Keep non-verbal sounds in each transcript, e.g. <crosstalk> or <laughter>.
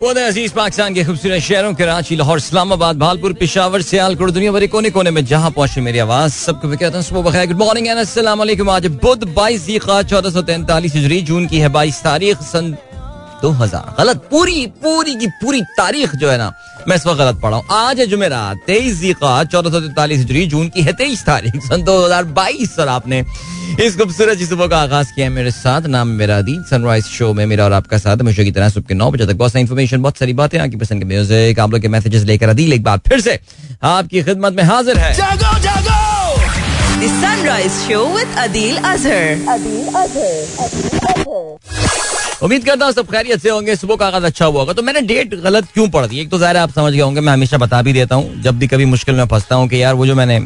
अज़ीज़ पाकिस्तान के खूबसूरत शहरों, कराची, लाहौर, इस्लामाबाद, भालपुर, पिशावर, सियालकोट, दुनिया भरे कोने कोने में जहाँ पहुँचे मेरी आवाज़, सबको मैं कहता हूँ, सुबह बखैर। गुड मॉर्निंग एंड आज बुध बाईस चौदह सौ तैंतालीस जून की है बाईस तारीख, सन दो हज़ार। गलत। पूरी पूरी की पूरी तारीख जो है ना मैं इस वक्त गलत पढ़ा हूँ। आज है जुमेरात तेईस चौदह सौ तैतालीस हिजरी जून की है तेईस तारीख सन दो हज़ार बाईस। सर आपने इस खूबसूरत सुबह का आगाज़ किया है मेरे साथ। नाम मेरा अदील सनराइज शो में मेरा और आपका साथ। हमेशा की तरह सुबह के नौ बजे तक बहुत सारी इन्फॉर्मेशन बहुत सारी बातें आपकी पसंद के म्यूज़िक आप लोग के मैसेजेस लेकर अदील एक बार फिर से आपकी खिदमत में हाजिर है। जागो जागो! The Sunrise Show with Adil Azhar. उम्मीद करता हूँ सब खैरियत से होंगे, सुबह का आगाज़ अच्छा हुआ होगा। तो मैंने डेट गलत क्यों पढ़ दी? एक तो ज़ाहिर आप समझ गए होंगे, मैं हमेशा बता भी देता हूँ, जब भी कभी मुश्किल में फंसता हूँ कि यार वो जो मैंने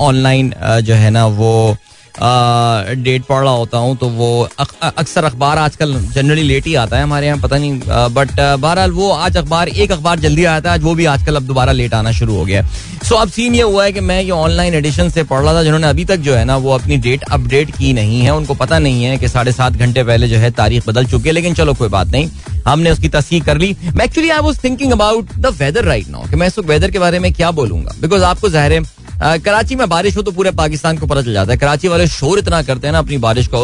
ऑनलाइन जो है ना, वो डेट पढ़ रहा होता हूँ तो वो अक्सर अखबार आजकल जनरली लेट ही आता है हमारे यहाँ, पता नहीं बट बहरहाल वो आज अखबार, एक अखबार जल्दी आता है आज वो भी आजकल अब दोबारा लेट आना शुरू हो गया सो अब सीन ये हुआ है कि मैं ये ऑनलाइन एडिशन से पढ़ रहा था, जिन्होंने अभी तक जो है ना, वो अपनी डेट अपडेट की नहीं है, उनको पता नहीं है कि साढ़े सात घंटे पहले जो है तारीख बदल चुकी है, लेकिन चलो, कोई बात नहीं, हमने उसकी तस्वीर कर ली। मैं actually I was thinking about the weather right now कि मैं इस वेदर के बारे में क्या बोलूँगा बिकॉज़ आपको ज़ाहिर है कराची में बारिश हो तो पूरे पाकिस्तान को पता चल जाता है। कराची वाले शोर इतना करते हैं ना अपनी बारिश को।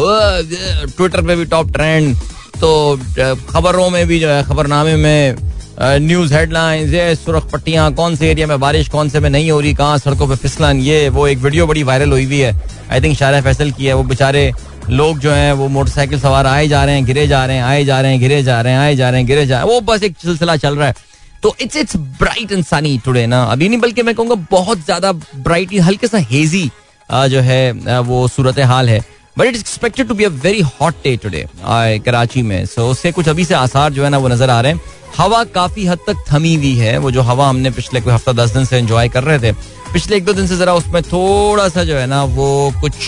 ट्विटर पे भी टॉप ट्रेंड तो खबरों में भी जो है, खबरनामे में न्यूज़ हेडलाइंस ये सुरख पट्टियाँ कौन से एरिया में बारिश, कौन से में नहीं हो रही, कहाँ सड़कों पे फिसलन, ये, वो एक वीडियो बड़ी वायरल हुई हुई है। आई थिंक शारा फैसल की है, वो बेचारे लोग जो हैं, वो मोटरसाइकिल सवार आए जा रहे हैं, गिरे जा रहे हैं, आए जा रहे हैं, गिरे जा रहे हैं, आए जा रहे हैं, गिरे जा रहे हैं, वो बस एक सिलसिला चल रहा है। तो it's it's bright and sunny today ना? अभी नहीं बल्कि मैं कहूँगा बहुत ज़्यादा ब्राइट हल्के सा हेजी जो है वो सूरत हाल है। But it expected to be a very hot day today Karachi में। सो so, उससे कुछ अभी से आसार जो है ना वो नज़र आ रहे हैं। हवा काफ़ी हद तक थमी हुई है। वो जो हवा हमने पिछले कोई हफ़्ता दस दिन से एंजॉय कर रहे थे पिछले एक दो दिन से जरा उसमें थोड़ा सा जो है ना वो कुछ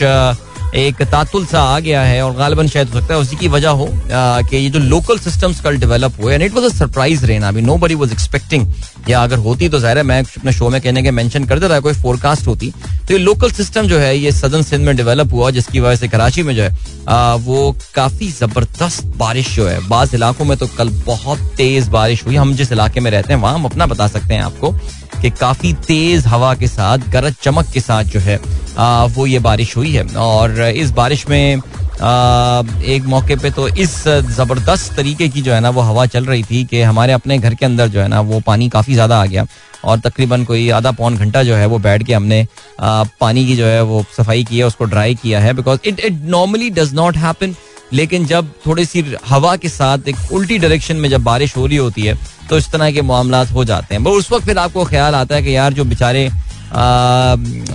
एक तातुल सा आ गया है और गालिबन शायद हो सकता है उसी की वजह हो कि ये जो लोकल सिस्टम्स कल डेवलप हुए and it was a surprise rain अभी नो बडी वॉज़ एक्सपेक्टिंग या अगर होती तो ज़ाहिर है मैं अपने शो में कहने के मेंशन कर देता कोई फोरकास्ट होती। तो ये लोकल सिस्टम जो है ये सदन सिंध में डेवलप हुआ जिसकी वजह से कराची में जो है आ, वो काफ़ी ज़बरदस्त बारिश जो है बाज इलाकों में तो कल बहुत तेज बारिश हुई। हम जिस इलाके में रहते हैं वहाँ हम अपना बता सकते हैं आपको। कि काफ़ी तेज हवा के साथ गरज चमक के साथ जो है आ, वो ये बारिश हुई है। और इस बारिश में आ, एक मौके पे तो इस ज़बरदस्त तरीके की जो है ना वो हवा चल रही थी कि हमारे अपने घर के अंदर जो है ना वो पानी काफ़ी ज़्यादा आ गया। और तकरीबन कोई आधा पौन घंटा जो है वो बैठ के हमने आ, पानी की जो है वो सफ़ाई की है उसको ड्राई किया है because it it normally does not happen लेकिन जब थोड़ी सी हवा के साथ एक उल्टी डायरेक्शन में जब बारिश हो रही होती है तो इस तरह के मामला हो जाते हैं। उस वक्त फिर आपको ख्याल आता है कि यार जो बेचारे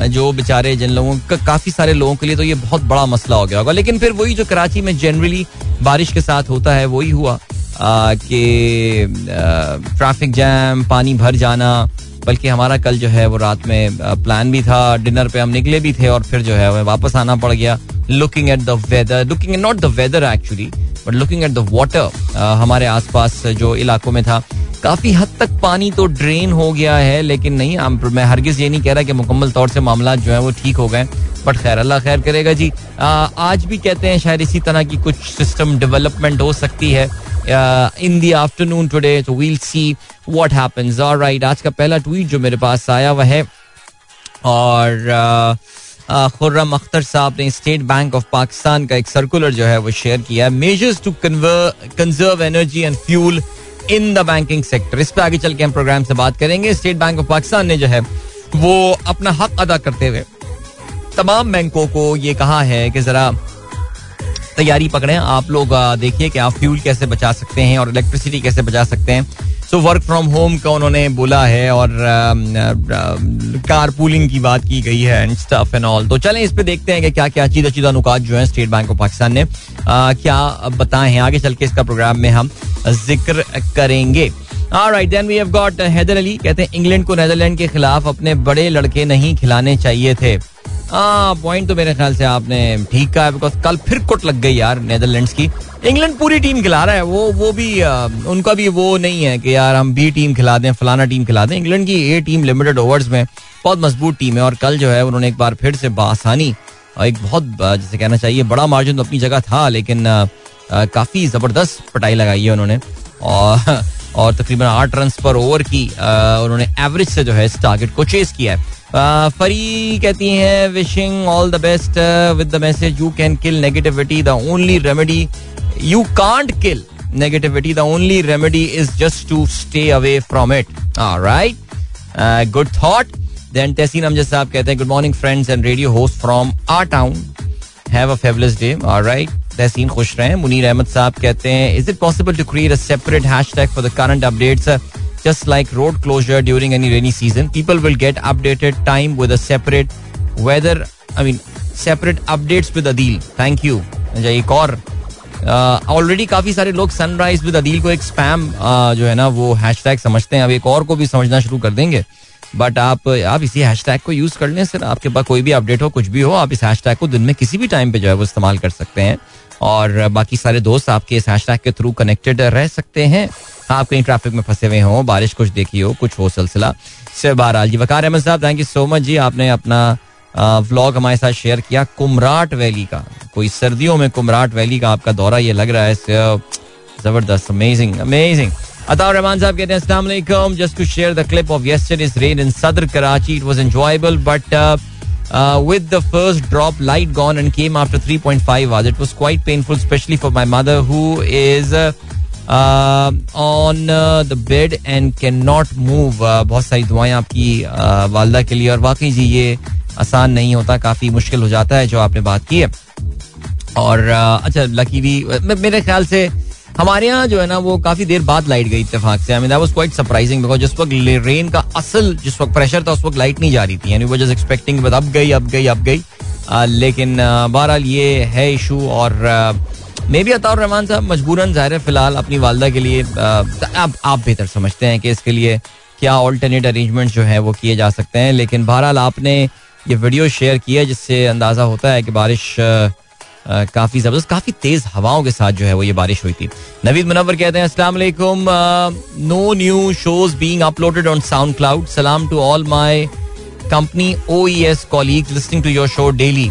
जो बेचारे जिन लोगों का, काफ़ी सारे लोगों के लिए तो ये बहुत बड़ा मसला हो गया होगा। लेकिन फिर वही जो कराची में जनरली बारिश के साथ होता है, वही हुआ। कि ट्रैफ़िक जैम पानी भर जाना बल्कि हमारा कल जो है वो रात में प्लान भी था डिनर पे हम निकले भी थे और फिर जो है वापस आना पड़ गया looking at the weather looking at not the weather actually but looking at the water हमारे आसपास जो इलाकों में था। काफ़ी हद तक पानी तो ड्रेन हो गया है लेकिन नहीं मैं हरगिज ये नहीं कह रहा कि मुकम्मल तौर से मामला जो है वो ठीक हो गए बट खैर अल्लाह खैर करेगा जी। आ, आज भी कहते हैं शायद इसी तरह की कुछ सिस्टम डेवलपमेंट हो सकती है। इन दी आफ्टरनून टुडे तो we'll see what happens alright आज का पहला ट्वीट जो मेरे पास आया हुआ है, और खुर्रम अख्तर साहब ने स्टेट बैंक ऑफ़ पाकिस्तान का एक सर्कुलर जो है वो शेयर किया है measures to conserve energy and fuel in the banking sector इस पर आगे चल के हम प्रोग्राम से बात करेंगे। स्टेट बैंक ऑफ़ पाकिस्तान ने जो है, वो अपना हक अदा करते हुए तमाम बैंकों को ये कहा है कि जरा तैयारी पकड़े। आप लोग देखिए कि आप फ्यूल कैसे बचा सकते हैं और इलेक्ट्रिसिटी कैसे बचा सकते हैं। सो वर्क फ्रॉम होम का उन्होंने बोला है और कार पूलिंग की बात की गई है एंड स्टफ़ एंड ऑल तो चलें, इस पे देखते हैं कि क्या क्या चीज़ चीज़ा नुकात जो है स्टेट बैंक ऑफ़ पाकिस्तान ने क्या बताए हैं। आगे चल के इसका प्रोग्राम में हम ज़िक्र करेंगे। We have got Haider Ali कहते हैं इंग्लैंड को नेदरलैंड के खिलाफ अपने बड़े लड़के नहीं खिलाने चाहिए थे। हाँ पॉइंट तो मेरे ख्याल से आपने ठीक कहा बिकॉज़ कल फिर कुट लग गई यार नेदरलैंड्स की। इंग्लैंड पूरी टीम खिला रहा है वो वो भी आ, उनका भी वो नहीं है कि यार हम बी टीम खिला दें फलाना टीम खिला दें। इंग्लैंड की ए टीम लिमिटेड ओवर्स में बहुत मज़बूत टीम है और कल जो है उन्होंने एक बार फिर से बासानी एक बहुत जैसे कहना चाहिए बड़ा मार्जिन तो अपनी जगह था लेकिन काफ़ी ज़बरदस्त पटाई लगाई है उन्होंने। और और तकरीबन आठ रन पर ओवर की उन्होंने एवरेज से जो है इस टारगेट को चेस किया है। फरी कहती हैं wishing all the best with the message you can kill negativity the only remedy you can't kill negativity the only remedy is just to stay away from it right good thought then Tahseen Amjad साहब कहते हैं good morning friends and radio host from our town have a fabulous day alright Tahseen खुश रहे। मुनीर अहमद साहब कहते हैं is it possible to create a separate hashtag for the current updates just like road closure during any rainy season people will get updated time with a separate weather i mean separate updates with adil. Thank you. एक और already uh, काफ़ी सारे लोग sunrise with Adeel को एक spam uh, जो है ना वो हैशटैग समझते हैं। अब एक और को भी समझना शुरू कर देंगे। बट आप आप इसी हैशटैग को यूज़ कर लें। सर आपके पास कोई भी अपडेट हो कुछ भी हो आप इस हैशटैग को दिन में किसी भी टाइम पे जो है वो इस्तेमाल कर सकते हैं। और बाकी सारे दोस्त आपके इस हैशटैग के थ्रू कनेक्टेड रह सकते हैं। आप कहीं ट्रैफ़िक में फंसे हुए हो, बारिश कुछ देखी हो, कुछ हो सिलसिला। से बहरहाल जी, वकार अहमद साहब थैंक यू सो मच जी। आपने अपना व्लॉग हमारे साथ शेयर किया कुमराट वैली का। कोई सर्दियों में कुमराट वैली का आपका दौरा ये लग रहा है ज़बरदस्त अमेजिंग अमेजिंग अताउर रहमान साहब कहते हैं clip of yesterday's rain in Saddar Karachi it was enjoyable but with the first drop, light gone and came after 3.5 hours. It was quite painful, especially for my mother who is uh, uh, uh, the bed and cannot move. Uh, बहुत सारी दुआएँ आपकी uh, वालदा के लिए और वाकई जी ये आसान नहीं होता काफ़ी मुश्किल हो जाता है जो आपने बात की है और uh, अच्छा लकीली मेरे ख्याल से हमारे यहाँ जो है ना, वो काफ़ी देर बाद लाइट गई इतफाक से। I mean was quite surprising because जिस वक्त रेन का असल जिस वक्त प्रेशर था, उस वक्त लाइट नहीं जा रही थी। यानी वो जस्ट एक्सपेक्टिंग बट अब गई अब गई अब गई। लेकिन बहरहाल ये है इशू और मे बी अताउर रहमान साहब मजबूरन ज़ाहिर फ़िलहाल अपनी वालदा के लिए आप आप बेहतर समझते हैं कि इसके लिए क्या ऑल्टरनेट अरेंजमेंट जो है वो किए जा सकते हैं। लेकिन बहरहाल आपने ये वीडियो शेयर किया जिससे अंदाज़ा होता है कि बारिश काफ़ी ज़बरदस्त, काफ़ी तेज हवाओं के साथ जो है वो ये बारिश हुई थी। नवीद मुनवर कहते हैं, अस्सलाम no new shows being uploaded on SoundCloud सलाम to all my company O S colleagues listening to your show daily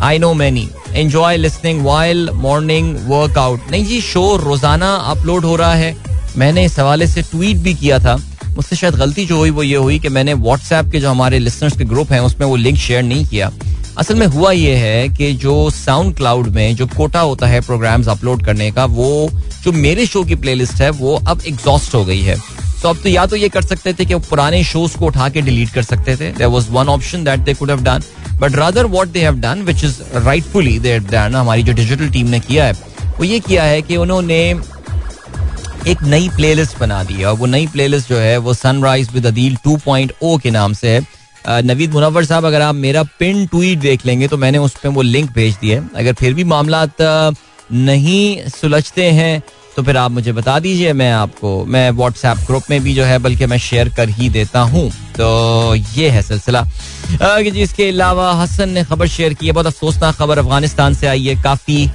I know many enjoy listening while morning workout नहीं जी शो रोज़ाना अपलोड हो रहा है। मैंने इस हवाले से ट्वीट भी किया था। मुझसे शायद गलती जो हुई, वो ये हुई कि मैंने व्हाट्सएप के जो हमारे लिसनर्स के ग्रुप हैं, उसमें वो लिंक शेयर नहीं किया। असल में हुआ ये है कि जो साउंड क्लाउड में जो कोटा होता है प्रोग्राम्स अपलोड करने का, वो जो मेरे शो की प्लेलिस्ट है, वो अब एग्जॉस्ट हो गई है। तो अब तो या तो ये कर सकते थे कि पुराने शोज़ को उठा के डिलीट कर सकते थे। There was one option that they could have done but rather what they have done which is rightfully there done हमारी जो डिजिटल टीम ने किया है, वो ये किया है कि उन्होंने एक नई प्लेलिस्ट बना दी है। और वो नई प्लेलिस्ट जो है, वो सनराइज विद अदील 2.0 के नाम से है। नवीद मुनवर साहब, अगर आप मेरा पिन ट्वीट देख लेंगे तो मैंने उस पर वो लिंक भेज दिए अगर फिर भी मामला नहीं सुलझते हैं तो फिर आप मुझे बता दीजिए, मैं आपको, मैं व्हाट्सएप ग्रुप में भी जो है, बल्कि मैं शेयर कर ही देता हूँ। तो ये है सिलसिला। जी, इसके अलावा हसन ने खबर शेयर की है, बहुत अफसोसनाक खबर अफ़गानिस्तान से आई है, काफ़ी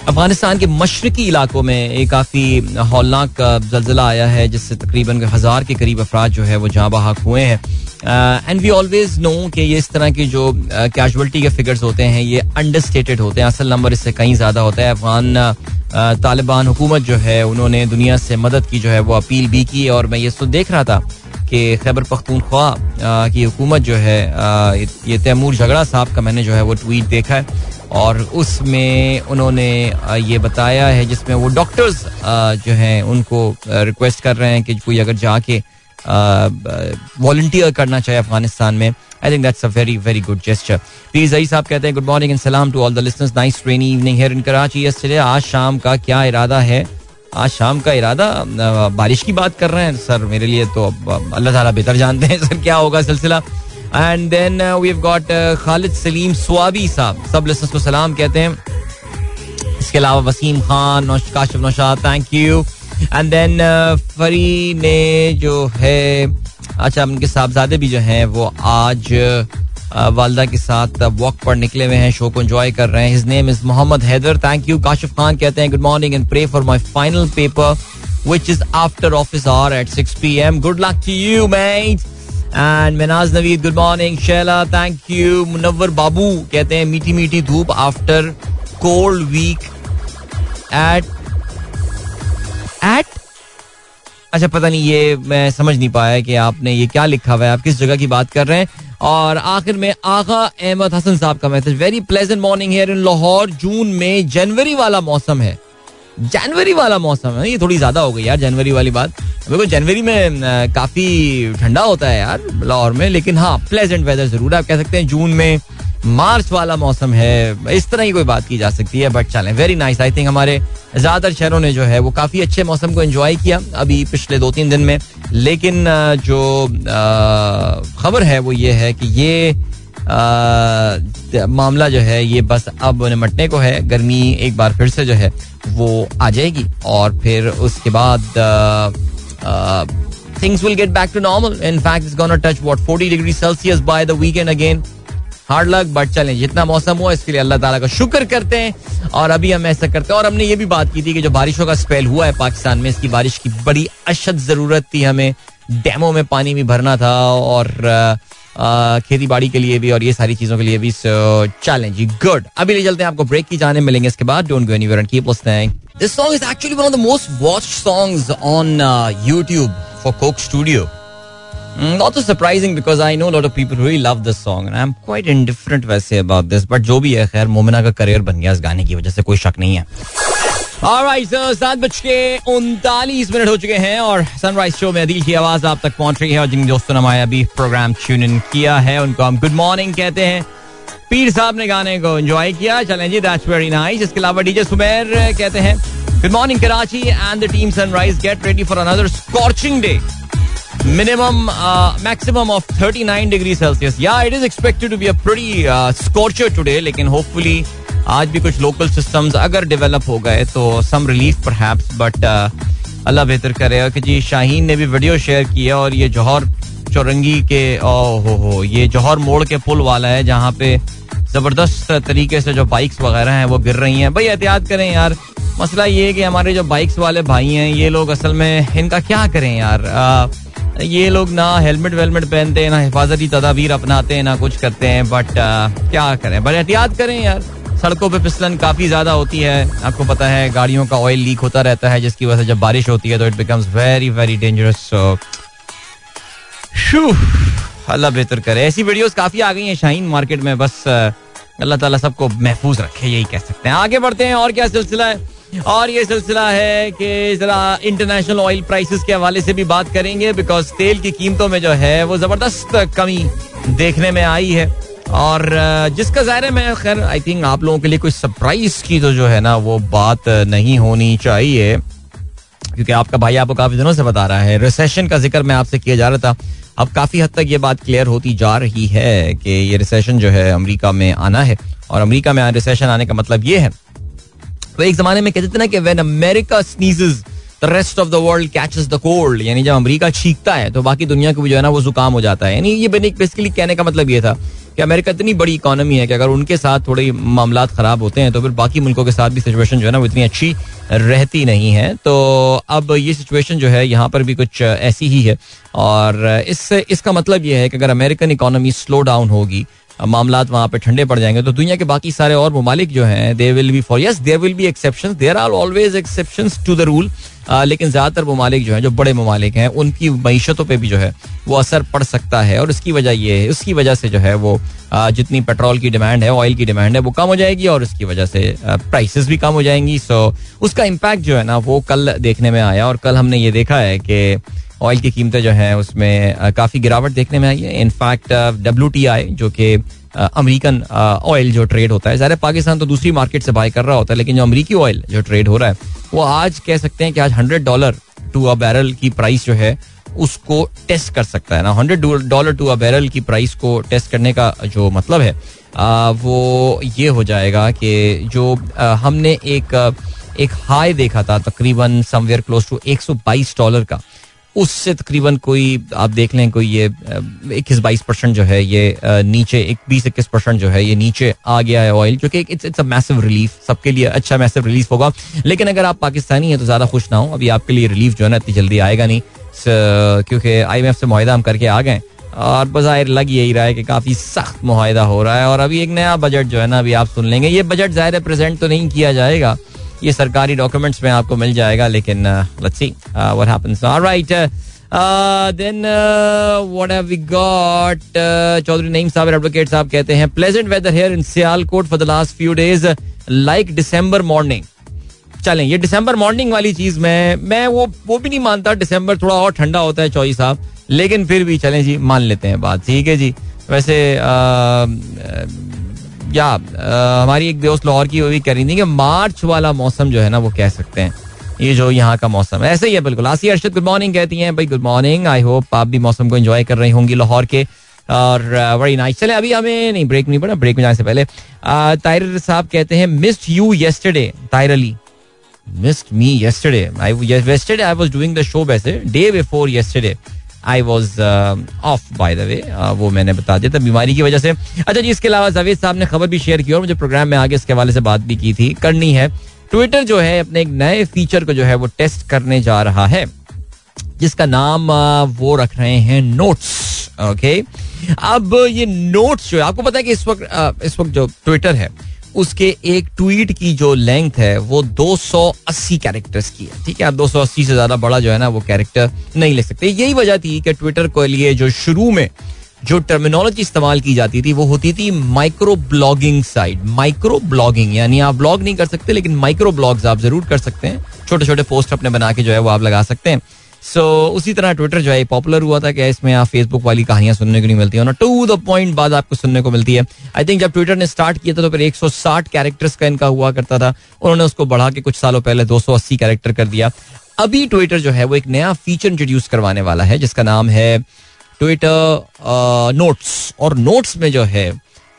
अफ़गानिस्तान के मशरकी इलाकों में एक काफ़ी हौलनाक जलजिला आया है, जिससे तकरीबन हज़ार के करीब अफराज जो है वो जहाँ बहाक हुए हैं। एंड वी ऑलवेज नो कि ये इस तरह के जो कैजुअलिटी के फिगर्स होते हैं, ये अंडरस्टेटेड होते हैं। असल नंबर इससे कहीं ज़्यादा होता है। अफगान तालिबान हुकूमत जो है, उन्होंने दुनिया से मदद की जो है, वो अपील भी की। और मैं ये तो देख रहा था कि खैबर पख्तूनख्वा की हुकूमत जो है ये तैमूर झगड़ा साहब का मैंने जो है वो ट्वीट देखा है। और उसमें उन्होंने ये बताया है जिसमें वो डॉक्टर्स जो हैं, उनको रिक्वेस्ट कर रहे हैं कि कोई अगर जाके वॉल्टियर करना चाहे अफ़गानिस्तान में। I think that's a very very good gesture please अई साहब कहते हैं गुड मॉर्निंग एंड सलाम to all the listeners nice rainy evening here in Karachi yesterday आज शाम का क्या इरादा है? आज शाम का इरादा बारिश की बात कर रहे हैं, सर, मेरे लिए तो अल्लाह ताला बेहतर जानते हैं, सर, क्या होगा सिलसिला? And then we got Khalid Saleem Swabi साहब सब लिसनर्स को सलाम कहते हैं। इसके अलावा Waseem Khan Kashif Naushad thank you and then Fari ने जो है अच्छा उनके साहबजादे भी जो हैं वो आज uh, वालदा के साथ वॉक पर निकले हुए हैं शो को एंजॉय कर रहे हैं। His name is Mohammad Haider thank you Kashif Khan कहते हैं good morning and pray for my final paper which is after office hour at six P M good luck to you mate and Minaj Naveed good morning Shaila thank you Munawar Babu कहते हैं, मीठी मीठी धूप after cold week at at अच्छा पता नहीं, ये मैं समझ नहीं पाया कि आपने ये क्या लिखा हुआ है। आप किस जगह की बात कर रहे हैं? और आखिर में आगा अहमद हसन साहब का message very pleasant morning here in Lahore June में जनवरी वाला मौसम है। जनवरी वाला मौसम है, ये थोड़ी ज़्यादा हो गई यार, जनवरी वाली बात। देखो जनवरी में काफ़ी ठंडा होता है यार, लाहौर में, लेकिन हाँ प्लेजेंट वेदर ज़रूर आप कह सकते हैं जून में मार्च वाला मौसम है, इस तरह की कोई बात की जा सकती है बट चलें वेरी नाइस आई थिंक हमारे ज़्यादातर शहरों ने जो है, वो काफ़ी अच्छे मौसम को एंजॉय किया अभी पिछले दो तीन दिन में। लेकिन जो खबर है वो ये है कि ये मामला जो है, ये बस अब निमटने को है। गर्मी एक बार फिर से जो है, वो आ जाएगी और फिर उसके बाद things will get back to normal in fact is gonna touch what 40 degree Celsius by the weekend again hard luck but चलें, जितना मौसम हुआ, इसके लिए अल्लाह ताला का शुक्र करते हैं। और अभी हम ऐसा करते हैं, और हमने ये भी बात की थी कि जो बारिशों का स्पेल हुआ है पाकिस्तान में, इसकी बारिश की बड़ी अशद ज़रूरत थी हमें। डैमों में पानी भी भरना था और खेती बाड़ी के लिए भी और ये सारी चीज़ों के लिए भी चैलेंज गुड अभी ले चलते हैं आपको ब्रेक की जाने, मिलेंगे इसके बाद. Don't go anywhere and keep listening this song is actually one of the most watched songs on YouTube for Coke Studio Not so surprising because I know a lot of people really love this song and I'm quite indifferent वैसे about this, but जो भी है, खैर, मोमिना का career बन गया इस गाने की वजह से, कोई शक नहीं है। सात के उनतालीस मिनट हो चुके हैं और सनराइज शो में अदील की आवाज़ आप तक पहुँच रही है और जिन दोस्तों ने हमारे अभी प्रोग्राम ट्यून इन किया है उनको हम गुड मॉर्निंग कहते हैं। पीर साहब ने गाने को एंजॉय किया। चलें जी दैट्स वेरी नाइस इसके अलावा डीजे सुमेर कहते हैं good morning Karachi and the team sunrise get ready for another scorching day uh, maximum of 39 degree celsius yeah it is expected to be a pretty uh, scorcher today लेकिन hopefully आज भी कुछ local systems अगर develop हो गए तो सम relief पर but अल्लाह बेहतर करेगा कि जी शाहीन ने भी वीडियो शेयर किया और ये जौहर चौरंगी के ओ हो हो ये जौहर मोड़ के पुल वाला है जहाँ पे ज़बरदस्त तरीके से जो बाइक्स वगैरह हैं वो गिर रही हैं। भाई एहतियात करें यार। मसला ये है कि हमारे जो बाइक्स वाले भाई हैं ये लोग असल में इनका क्या करें यार? आ, ये लोग ना हेलमेट वेलमेट पहनते हैं ना हिफाजती तदाबीर अपनाते हैं ना कुछ करते हैं बट uh, क्या करें? बट एहतियात करें यार। सड़कों पे फिसलन काफ़ी ज़्यादा होती है। आपको पता है, गाड़ियों का ऑयल लीक होता रहता है, जिसकी वजह से जब बारिश होती है तो it becomes very very dangerous Allah बेहतर करे। ऐसी वीडियोस काफ़ी आ गई हैं शाहीन मार्केट में, बस अल्लाह ताला सबको महफूज रखे, यही कह सकते हैं। आगे बढ़ते हैं, और क्या सिलसिला है? और ये सिलसिला है कि जरा इंटरनेशनल ऑयल प्राइसेस के हवाले से भी बात करेंगे बिकॉज़ तेल की कीमतों में जो है, वो ज़बरदस्त कमी देखने में आई है। और जिसका ज़ाहिर है, मैं खैर आई थिंक आप लोगों के लिए कोई सरप्राइज़ की तो जो है ना, वो बात नहीं होनी चाहिए। क्योंकि आपका भाई आपको काफ़ी दिनों से बता रहा है। रिसेशन का ज़िक्र मैं आपसे किया जा रहा था। अब काफ़ी हद तक ये बात क्लियर होती जा रही है कि ये रिसेशन जो है अमेरिका में आना है। और अमेरिका में रिसेशन आने का मतलब ये है तो एक जमाने में कहते थे ना कि when America sneezes the rest of the world catches the cold यानी जब अमेरिका छींकता है तो बाकी दुनिया को भी जो है ना, वो जुकाम हो जाता है। यानी ये बेसिकली कहने का मतलब ये था। कि अमेरिका इतनी बड़ी इकोनॉमी है कि अगर उनके साथ थोड़े मामला खराब होते हैं तो फिर बाकी मुल्कों के साथ भी सिचुएशन जो है ना, वो इतनी अच्छी रहती नहीं है। तो अब ये सिचुएशन जो है, यहाँ पर भी कुछ ऐसी ही है। और इससे इसका मतलब ये है कि अगर अमेरिकन इकोनॉमी स्लो डाउन होगी मामला वहाँ पे ठंडे पड़ जाएँगे। तो दुनिया के बाकी सारे और ममालिक जो हैं they will be for yes there will be exception there are always exception to the rule लेकिन ज़्यादातर ममालिक जो है, जो बड़े ममालिक हैं, उनकी मीशतों पर भी जो है, वो असर पड़ सकता है। और इसकी वजह ये है उसकी वजह से जो है वो जितनी पेट्रोल की डिमांड है ऑयल की डिमांड है, वो कम हो जाएगी और उसकी वजह से प्राइसेस भी कम हो जाएँगी। सो उसका इम्पैक्ट जो है ना, वो कल देखने में आया और कल हमने ये देखा है कि ऑयल की कीमतें जो हैं उसमें काफ़ी गिरावट देखने में आई है। इनफैक्ट डब्ल्यू टी आई जो कि अमेरिकन ऑयल जो ट्रेड होता है ज़्यादा पाकिस्तान तो दूसरी मार्केट से बाय कर रहा होता है लेकिन जो अमरीकी ऑयल जो ट्रेड हो रहा है वो आज कह सकते हैं कि आज hundred dollar to a barrel की प्राइस जो है उसको टेस्ट कर सकता है। ना hundred dollar to a barrel की प्राइस को टेस्ट करने का जो मतलब है आ, वो ये हो जाएगा कि जो आ, हमने एक एक हाई देखा था तकरीबन समवेयर क्लोज टू 122 डॉलर का। उससे तकरीबन कोई, आप देख लें कोई ये इक्कीस बाईस परसेंट जो है ये नीचे एक बीस इक्कीस परसेंट जो है ये नीचे आ गया है ऑयल जो कि it's it's a massive relief सबके लिए अच्छा मैसिव रिलीफ होगा। लेकिन अगर आप पाकिस्तानी हैं तो ज़्यादा खुश ना हो, अभी आपके लिए रिलीफ जो है ना इतनी जल्दी आएगा नहीं। क्योंकि आई एम से माहिदा हम करके आ गए और बाहिर लग यही रहा है कि काफ़ी सख्त माहिदा हो रहा है। और अभी एक नया बजट जो है ना अभी आप सुन लेंगे। ये बजट ज़ाहिर प्रेजेंट तो नहीं किया जाएगा। ये सरकारी डॉक्यूमेंट्स में आपको मिल जाएगा, लेकिन let's see then what have Chaudhry Naeem साहब एडवोकेट साहब कहते हैं pleasant weather here in Sialkot for the last few days like December morning चलें, ये दिसंबर मॉर्निंग वाली चीज़ में, मैं वो वो भी नहीं मानता दिसंबर थोड़ा और ठंडा होता है चौई साहब, लेकिन फिर भी चलें जी, मान लेते हैं बात। ठीक है जी? वैसे या हमारी एक दोस्त लाहौर की वो भी कह रही थी कि मार्च वाला मौसम जो है ना, वो कह सकते हैं। ये जो यहाँ का मौसम है, ऐसे ही है बिल्कुल। आसी अरशद गुड मॉर्निंग कहती हैं, भाई गुड मॉर्निंग आई होप आप भी मौसम को एंजॉय कर रही होंगी लाहौर के। और बड़ी नाइस चले, अभी हमें नहीं ब्रेक नहीं पड़ा ब्रेक में जाने से पहले ताहिर साहब कहते हैं missed you yesterday Tahir Ali. Missed me yesterday I yesterday I was doing the show वैसे day before yesterday I was off by the way वो मैंने बता दिया था बीमारी की वजह से। अच्छा जी इसके अलावा जावेद साहब ने खबर भी शेयर की और मुझे प्रोग्राम में आगे इसके हवाले से बात भी की थी। करनी है। ट्विटर जो है अपने एक नए फीचर को जो है वो टेस्ट करने जा रहा है जिसका नाम uh, वो रख रहे हैं नोट्स ओके अब ये नोट्स जो है आपको पता है कि इस वक्त uh, इस वक्त जो ट्विटर है उसके एक ट्वीट की जो लेंथ है, वो 280 कैरेक्टर्स की है। ठीक है? आप 280 से ज़्यादा बड़ा जो है ना, वो कैरेक्टर नहीं ले सकते। यही वजह थी कि ट्विटर के लिए जो शुरू में जो टर्मिनोलॉजी इस्तेमाल की जाती थी, वो होती थी micro blogging side micro blogging यानी आप ब्लॉग नहीं कर सकते, लेकिन माइक्रो ब्लॉग्स आप ज़रूर कर सकते हैं। छोटे छोटे पोस्ट अपने बना के जो है, वो आप लगा सकते हैं। सो so, उसी तरह ट्विटर जो है पॉपुलर हुआ था कि इसमें आप फेसबुक वाली कहानियाँ सुनने को नहीं मिलती है। टू द पॉइंट बाद आपको सुनने को मिलती है। आई थिंक जब ट्विटर ने स्टार्ट किया था तो फिर 160 कैरेक्टर्स का इनका हुआ करता था। उन्होंने उसको बढ़ा के कुछ सालों पहले 280 कैरेक्टर कर दिया। अभी ट्विटर जो है वो एक नया फीचर इंट्रोड्यूस करवाने वाला है जिसका नाम है ट्विटर नोट्स और नोट्स में जो है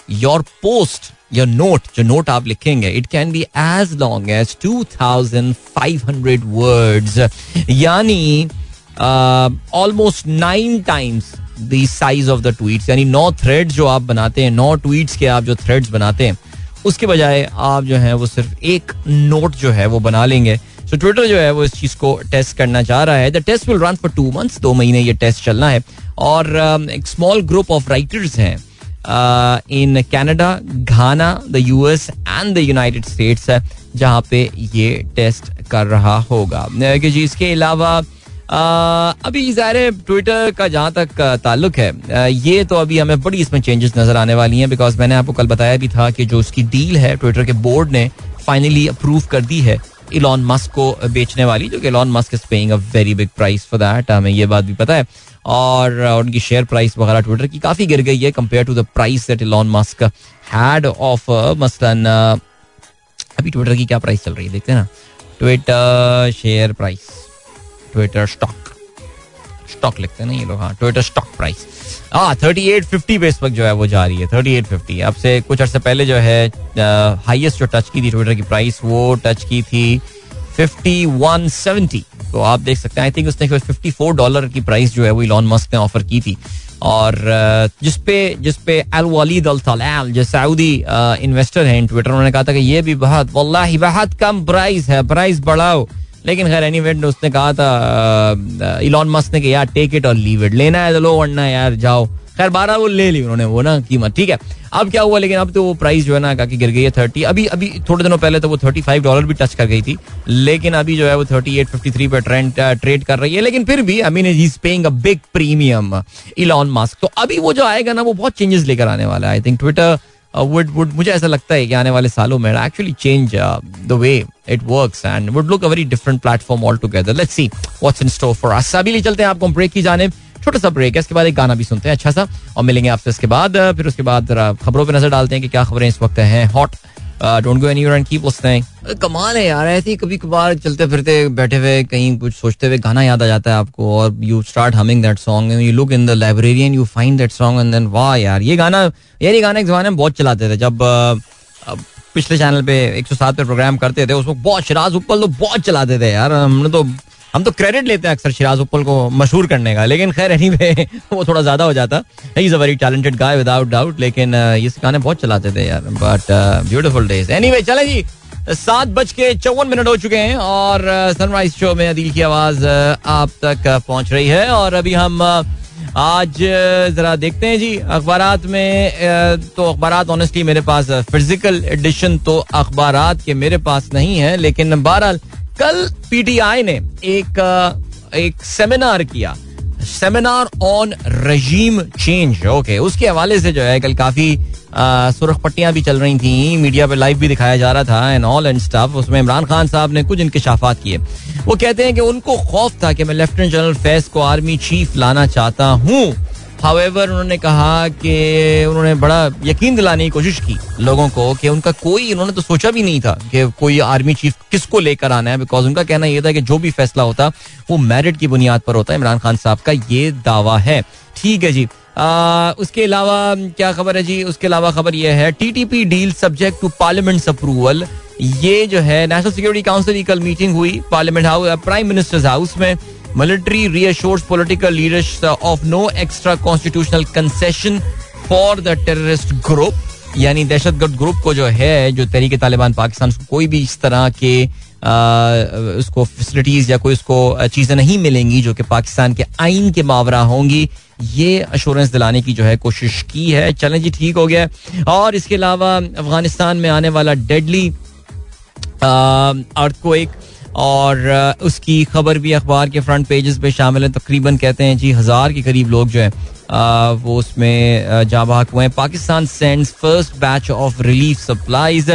योर पोस्ट योर नोट जो नोट आप लिखेंगे it can be as long as two thousand five hundred words यानी almost nine times the size of the tweets यानी नौ थ्रेड जो आप बनाते हैं नौ ट्वीट्स के आप जो थ्रेड्स बनाते हैं उसके बजाय आप जो है वो सिर्फ़ एक नोट जो है वो बना लेंगे। सो ट्विटर जो है वो इस चीज़ को टेस्ट करना चाह रहा है। The test will run for two months दो महीने ये टेस्ट चलना है। और um, एक स्मॉल ग्रुप ऑफ़ राइटर्स हैं। In Canada Ghana the US and the United States है जहाँ पे ये टेस्ट कर रहा होगा। जी, इसके अलावा अभी ज़ाहिर ट्विटर का जहाँ तक ताल्लुक है ये तो अभी हमें बड़ी इसमें चेंजेस नज़र आने वाली हैं बिकॉज़ मैंने आपको कल बताया भी था कि जो उसकी डील है ट्विटर के बोर्ड ने फाइनली अप्रूव कर दी है इलॉन मस्क को बेचने वाली, जो कि Elon Musk is paying a very big price for that हमें ये बात भी पता है। और उनकी शेयर प्राइस वगैरह ट्विटर की काफ़ी गिर गई है compare to the price that Elon Musk had of मसलन अभी ट्विटर की क्या प्राइस चल रही है, देखते हैं ना। Twitter share price Twitter stock stock लिखते हैं ना ये लोग हाँ ट्विटर स्टॉक प्राइस हाँ थर्टी एट फिफ्टी पे इस वक्त जो है वो जा रही है थर्टी एट फिफ्टी अब से कुछ अर्से पहले जो है हाईएस्ट जो टच की थी ट्विटर की प्राइस वो टच की थी फिफ्टी वन सेवेंटी तो आप देख सकते हैं आई थिंक उसने फिफ्टी फोर डॉलर की प्राइस जो है वो इलॉन मस्क ने ऑफ़र की थी। और जिसपे जिसपे अल वलीद अल तलाल जो सऊदी इन्वेस्टर हैं ट्विटर उन्होंने कहा था कि ये भी बहुत, वल्लाही, बहुत कम प्राइस है। प्राइस बढ़ाओ। लेकिन खैर एनी वेट उसने कहा था इलॉन मस्क ने कि, यार टेक इट और लीव इट लेना है तो लो, वरना यार जाओ। खैर, बारह वो ले ली उन्होंने, वो ना कीमत, ठीक है। अब क्या हुआ, लेकिन अब तो वो प्राइस जो है ना काफ़ी गिर गई है थर्टी अभी अभी थोड़े दिनों पहले तो वो थर्टी फाइव डॉलर भी टच कर गई थी, लेकिन अभी जो है वो थर्टी एट फिफ्टी थ्री पे ट्रेंड ट्रेड कर रही है। लेकिन फिर भी I mean is paying a big premium Elon Musk तो अभी वो जो आएगा ना, वो बहुत चेंजेस लेकर आने वाला है। I think Twitter would would मुझे ऐसा लगता है कि आने वाले सालों में actually change the way it work and would look a very different platform altogether let's see what's in store for us अभी ले चलते हैं आपको ब्रेक की जाने। छोटा सा ब्रेक है, इसके बाद एक गाना भी सुनते हैं अच्छा सा। और मिलेंगे आपसे इसके बाद फिर उसके बाद खबरों पर नज़र डालते हैं कि क्या खबरें इस वक्त हैं। Hot don't go anywhere and keep listening कमाल है यार, ऐसे ही कभी कभार चलते फिरते बैठे हुए, कहीं कुछ सोचते हुए गाना याद आ जाता है आपको और you start humming that song you look in the library and you find that song and then वाह यार, ये गाना, यार, ये गाना एक जमाने में बहुत चलाते थे जब पिछले चैनल पे 107 पे प्रोग्राम करते थे उसमें बहुत, शराज उपल तो बहुत चलाते थे यार, हमने तो हम तो क्रेडिट लेते हैं अक्सर शिराज उपल को मशहूर करने का लेकिन खैर एनी anyway, <laughs> वो थोड़ा ज़्यादा हो जाता। He is a very talented guy without doubt लेकिन ये गाने बहुत चलाते थे यार बट ब्यूटीफुल डेज़ एनीवे चले जी सात बज के चौवन मिनट हो चुके हैं और सनराइज शो में अदील की आवाज़ आप तक पहुँच रही है और अभी हम आज जरा देखते हैं जी अखबार में तो अखबार ऑनेस्टली मेरे पास फ़िज़िकल एडिशन तो अखबार के मेरे पास नहीं है लेकिन बहरहाल कल पीटीआई ने एक एक सेमिनार किया। Seminar on regime change okay उसके हवाले से जो है कल काफ़ी सुरख पट्टियाँ भी चल रही थी मीडिया पे लाइव भी दिखाया जा रहा था एंड ऑल एंड स्टाफ उसमें इमरान खान साहब ने कुछ इंकशाफात किए। वो कहते हैं कि उनको खौफ था कि मैं लेफ्टिनेंट जनरल फैज को आर्मी चीफ लाना चाहता हूँ। हावेवर उन्होंने कहा कि उन्होंने बड़ा यकीन दिलाने की कोशिश की लोगों को कि उनका कोई उन्होंने तो सोचा भी नहीं था कि कोई आर्मी चीफ किसको लेकर आना है बिकॉज़ उनका कहना यह था कि जो भी फैसला होता वो मेरिट की बुनियाद पर होता है। इमरान खान साहब का ये दावा है। ठीक है जी। आ, उसके अलावा क्या खबर है जी? उसके अलावा खबर यह है TTP deal subject to parliament approval ये जो है नेशनल सिक्योरिटी काउंसिल की कल मीटिंग हुई parliament house prime minister's house में। Military reassures political leaders of no extra constitutional concession for the terrorist group यानी दहशतगर्द ग्रुप को जो है, जो तहरीक तालिबान पाकिस्तान कोई भी इस तरह के उसको फैसिलिटीज़ या कोई उसको चीज़ें नहीं मिलेंगी जो कि पाकिस्तान के आइन के मावरा होंगी। ये अश्योरेंस दिलाने की जो है कोशिश की है। चलें जी, ठीक हो गया। और इसके अलावा अफ़गानिस्तान में आने वाला डेडली अर्थ को एक और उसकी खबर भी अखबार के फ्रंट पेजेस पे शामिल है। तकरीबन कहते हैं जी हज़ार के करीब लोग जो है वो उसमें जा भाग हुए हैं। Pakistan sends first batch of relief supplies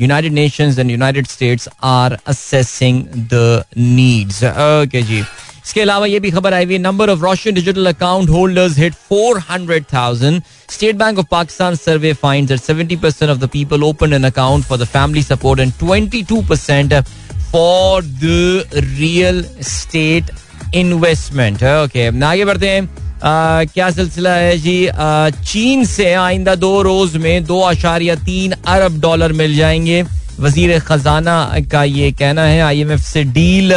United Nations and United States are assessing the needs okay जी। इसके अलावा ये भी खबर आई हुई number of Roshan digital account holders hit 400,000 State Bank of Pakistan survey finds that 70% of the people open an account for the family support and 22% for the real estate investment okay आगे बढ़ते हैं। आ, क्या सिलसिला है जी? आ, चीन से आइंदा दो रोज में दो आशारिया तीन अरब डॉलर मिल जाएँगे। वज़ीर खजाना का ये कहना है आईएमएफ से डील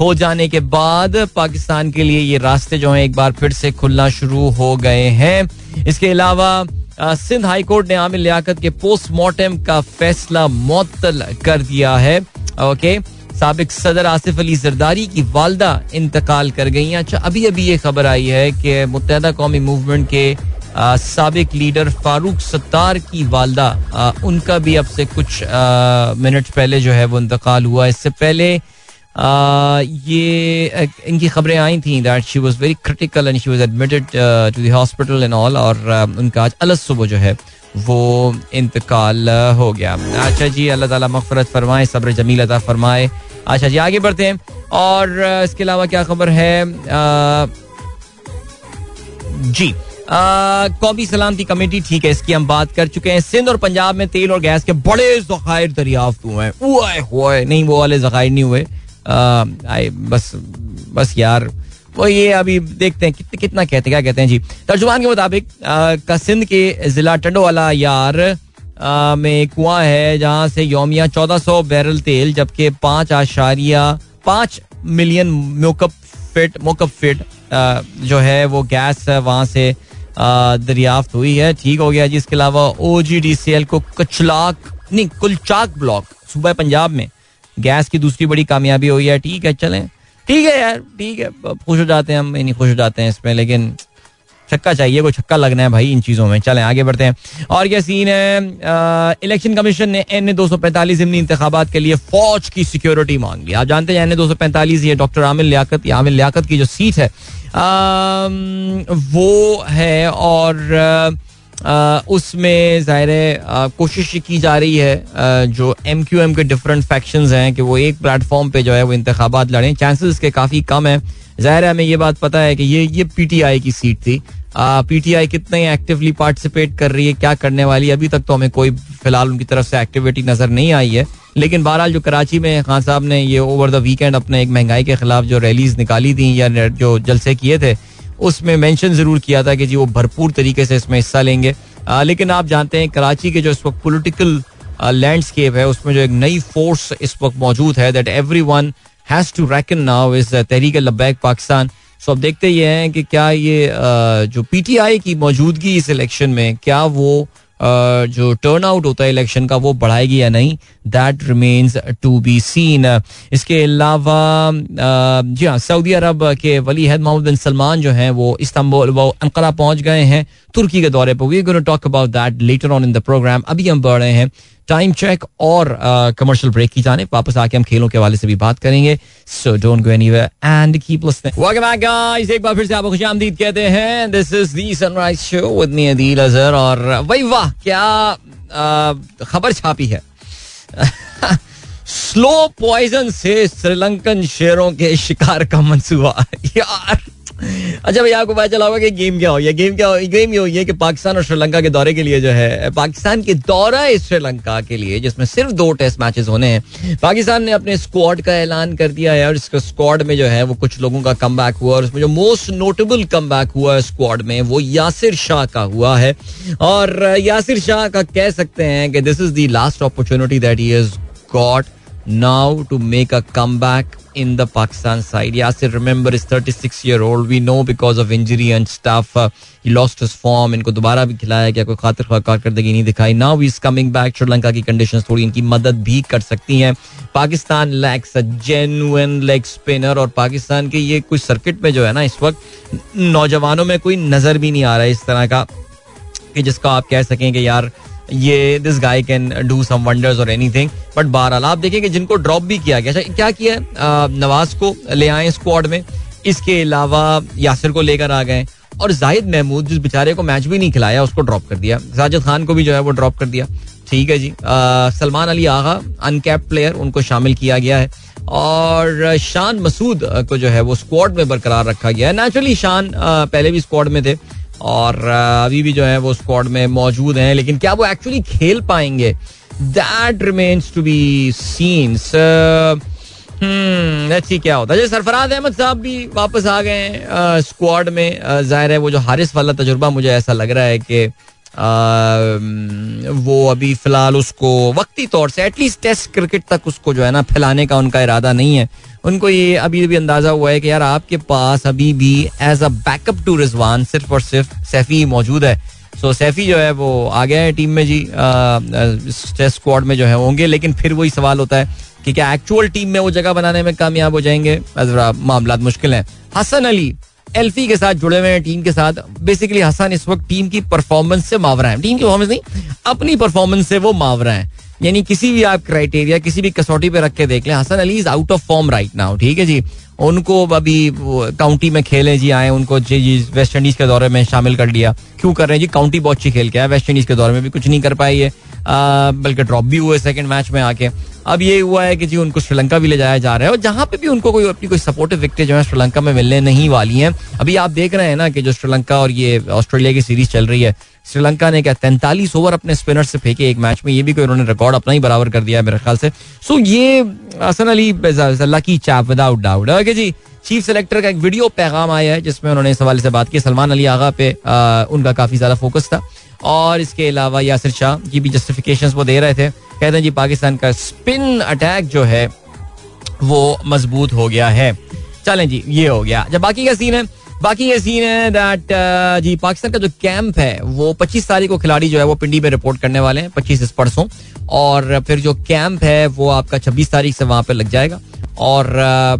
हो जाने के बाद पाकिस्तान के लिए ये रास्ते जो हैं एक बार फिर से खुलना शुरू हो गए हैं। इसके अलावा सिंध हाईकोर्ट ने आमिर लियाकत के पोस्टमार्टम का फैसला मुअत्तल कर दिया है। ओके सबक सदर आसिफ अली जरदारी की वालदा इंतकाल कर गई अच्छा अभी अभी ये खबर आई है कि मुतहदा कौमी मूवमेंट के सबक लीडर फारूक सत्तार की वालदा उनका भी अब से कुछ मिनट पहले जो है वो इंतकाल हुआ। इससे पहले ये इनकी खबरें आई थी that she was very critical and she was admitted to hospital and all और उनका आज अलग सुबह जो है वो इंतकाल हो गया। अच्छा जी, अल्लाह ताला मगफरत फरमाए, सब्र जमील अता फरमाए। अच्छा जी आगे बढ़ते हैं। और इसके अलावा क्या खबर है? जी कौमी सलामती कमेटी ठीक है इसकी हम बात कर चुके हैं। सिंध और पंजाब में तेल और गैस के बड़े जखायर दरियाफ्त हुए हैं। हुए नहीं वो वाले जखायर नहीं हुए। आई बस बस यार वो ये अभी देखते हैं कित, कितना कहते क्या कहते हैं? जी तर्जुमान के मुताबिक सिंध के जिला टंडोवाला यार आ, में कुआँ है जहाँ से योमिया चौदह सौ बैरल तेल, जबकि पाँच आशारिया, पाँच मिलियन मोकअप फिट मोकअप फिट जो है वो गैस वहाँ से दरियाफ्त हुई है। ठीक हो गया जी। इसके अलावा ओ जी डी सी एल को कचलाक, नहीं, कुलचाक ब्लॉक सूबा पंजाब में गैस की दूसरी बड़ी कामयाबी हुई है। ठीक है, चलें। ठीक है यार, ठीक है। खुश हो जाते हैं हम नहीं, खुश हो जाते हैं इसमें, लेकिन छक्का चाहिए, कोई छक्का लगना है भाई इन चीज़ों में। चलें, आगे बढ़ते हैं। और क्या सीन है इलेक्शन कमीशन ने एन ए दो सौ पैंतालीस जिमनी इंतबात के लिए फौज की सिक्योरिटी मांग ली। आप जानते हैं एन ए दो सौ पैंतालीस, ये डॉक्टर आमिर लियाकत आमिर लियाकत की जो सीट है वो है और उसमें ज़ाहिर कोशिश की जा रही है जो एम क्यू एम के डिफरेंट फैक्शन हैं कि वो एक प्लेटफॉर्म पे जो है वो इंतबात लड़ें। चांसेस के काफ़ी कम है। ज़ाहिर है हमें ये बात पता है कि ये ये पीटीआई की सीट थी। पीटीआई कितने एक्टिवली पार्टिसिपेट कर रही है क्या करने वाली अभी तक तो हमें कोई फ़िलहाल उनकी तरफ़ से एक्टिविटी नज़र नहीं आई है। लेकिन बहरहाल जो कराची में खान साहब ने ये ओवर द वीकेंड अपने एक महँगाई के खिलाफ जो रैलीज निकाली थी या जो जलसे किए थे उसमें मेंशन ज़रूर किया था कि जी वो भरपूर तरीके से इसमें हिस्सा लेंगे। आ, लेकिन आप जानते हैं कराची के जो इस वक्त पोलिटिकल लैंडस्केप है उसमें जो एक नई फोर्स इस वक्त मौजूद है that every one has to reckon now is Tehreek Labbaik Pakistan so अब देखते ये हैं कि क्या ये जो पीटीआई की मौजूदगी इस इलेक्शन में, क्या वो जो टर्न आउट होता है इलेक्शन का, वो बढ़ाएगी या नहीं? That remains to be seen इसके अलावा जी हाँ सऊदी अरब के वली हद मोहम्मद बिन सलमान जो हैं, वो इस्तांबुल, वो पहुँच गए हैं। तुर्की के दौरे पर। We gonna talk about that later on in the program अभी हम बढ़ रहे हैं। टाइम चेक और कमर्शियल ब्रेक की जाने। वापस आके हम खेलों के हवाले से भी बात करेंगे। So don't go anywhere and keep listening welcome back guys एक बार फिर से आपको खुशामदीद कहते हैं। This is the Sunrise Show with me Adeel Azhar और वही वाह क्या खबर छापी है? <laughs> स्लो पॉइजन से श्रीलंकन शेरों के शिकार का मंसूबा। <laughs> यार। अच्छा भैया, आपको पता चला होगा कि गेम क्या हो? गया गेम क्या हो गेम ये हुई है कि पाकिस्तान और श्रीलंका के दौरे के लिए जो है, पाकिस्तान के दौरा श्रीलंका के लिए, जिसमें सिर्फ़ दो टेस्ट मैचेस होने हैं। पाकिस्तान ने अपने स्क्वाड का ऐलान कर दिया है और इसका स्क्वाड में जो है, वो कुछ लोगों का कम हुआ और उसमें जो मोस्ट नोटेबल कम हुआ है स्क्वाड में, वो यासिर शाह का हुआ है। और यासिर शाह का कह सकते हैं कि this is the last opportunity that he has got now to make a comeback in the Pakistan side. Yasir, remember, is 36 year old. We know because of injury and stuff. Uh, he lost his form. इनको दोबारा भी खिलाया गया कोई खातिर कारकर्दगी नहीं दिखाई now is coming back Sri Lanka की कंडीशंस थोड़ी इनकी मदद भी कर सकती हैं Pakistan lacks a genuine leg spinner और पाकिस्तान के ये कुछ सर्किट में जो है ना इस वक्त नौजवानों में कोई नज़र भी नहीं आ रहा है इस तरह का कि जिसका आप कह सकें कि यार ये this guy can do some wonders और एनीथिंग बट बहरहाल आप देखें कि जिनको ड्रॉप भी किया गया अच्छा, क्या किया नवाज़ को ले आए स्क्वाड में। इसके अलावा यासिर को लेकर आ गए। और जाहिद महमूद जिस बेचारे को मैच भी नहीं खिलाया उसको ड्रॉप कर दिया। साजिद खान को भी जो है वो ड्रॉप कर दिया। ठीक है जी। सलमान अली आगा अनकैप प्लेयर उनको शामिल किया गया है। और शान मसूद को जो है वो स्क्वाड में बरकरार रखा गया है। नेचुरली शान पहले भी स्क्वाड में थे। और अभी भी जो है वो स्क्वाड में मौजूद हैं, लेकिन क्या वो एक्चुअली खेल पाएँगे? That remains to be seen अच्छी क्या होता है। सरफराज अहमद साहब भी वापस आ गए हैं स्क्वाड में। ज़ाहिर है वो जो हारिस वाला तजुर्बा, मुझे ऐसा लग रहा है कि वो अभी फ़िलहाल उसको वक्ती तौर से एटलीस्ट टेस्ट क्रिकेट तक उसको जो है ना फैलाने का उनका इरादा नहीं है। उनको ये अभी भी अंदाज़ा हुआ है कि यार आपके पास अभी भी as a backup to Rizwan सिर्फ़ और सिर्फ़ सैफी मौजूद है। सो सैफी जो है वो आ गया है टीम में जी टेस्ट स्क्वाड में जो है होंगे, लेकिन फिर वही सवाल होता है कि क्या एक्चुअल टीम में वो जगह बनाने में कामयाब हो जाएँगे? मामला मुश्किल है। हसन अली एल्फी के साथ जुड़े हुए हैं टीम के साथ। बेसिकली हसन इस वक्त टीम की परफॉर्मेंस से मावरा है। टीम की परफॉर्मेंस नहीं, अपनी परफॉर्मेंस से वो मावरा है। यानी किसी भी आप क्राइटेरिया किसी भी कसौटी पे रख के देख लें, Hasan Ali is out of form right now ठीक है जी? उनको अभी काउंटी में खेले जी, आए, उनको जी जी वेस्ट इंडीज के दौरे में शामिल कर लिया। क्यों कर रहे हैं जी? काउंटी बहुत अच्छी खेल के आया वेस्ट इंडीज के दौरे में भी कुछ नहीं कर पाई है। बल्कि ड्रॉप भी हुए सेकंड मैच में आके। अब ये हुआ है कि जी उनको श्रीलंका भी ले जाया जा रहा है और जहाँ पे भी उनको कोई अपनी कोई सपोर्टिव विकेट जो है श्रीलंका में मिलने नहीं वाली हैं। अभी आप देख रहे हैं ना कि जो श्रीलंका और ये ऑस्ट्रेलिया की सीरीज़ चल रही है श्रीलंका ने क्या तैंतालीस ओवर अपने स्पिनर से फेंके एक मैच में? ये भी कोई उन्होंने रिकॉर्ड अपना ही बराबर कर दिया है मेरे ख्याल से। सो ये Hasan Ali lucky chap without doubt okay जी चीफ सेलेक्टर का एक वीडियो पैगाम आया है जिसमें उन्होंने इस हवाले से बात की। सलमान अली आगा पे आ, उनका काफ़ी ज़्यादा फोकस था। और इसके अलावा यासिर शाह की भी जस्टिफिकेशन वो दे रहे थे। कहते हैं जी पाकिस्तान का स्पिन अटैक जो है वो मज़बूत हो गया है। चलें जी ये हो गया। जब बाकी का सीन है बाकी ये सीन है दैट uh, जी पाकिस्तान का जो कैंप है वो 25 तारीख को खिलाड़ी जो है वो पिंडी में रिपोर्ट करने वाले हैं 25 इस परसों। और फिर जो कैंप है वो आपका 26 तारीख से वहाँ पर लग जाएगा। और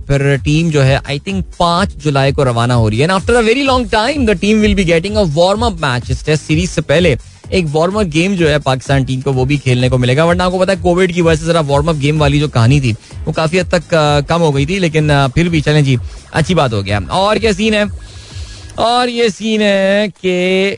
फिर टीम जो है आई थिंक पाँच जुलाई को रवाना हो रही है। After a very long time the team will be getting a warm up match इस टेस्ट सीरीज़ से पहले एक वार्म अप गेम जो है पाकिस्तान टीम को, वो भी खेलने को मिलेगा। वरना आपको पता है कोविड की वजह से जरा वार्म अप गेम वाली जो कहानी थी, वो काफ़ी हद तक कम हो गई थी। लेकिन फिर भी चलें जी, अच्छी बात हो गया। और क्या सीन है? और ये सीन है कि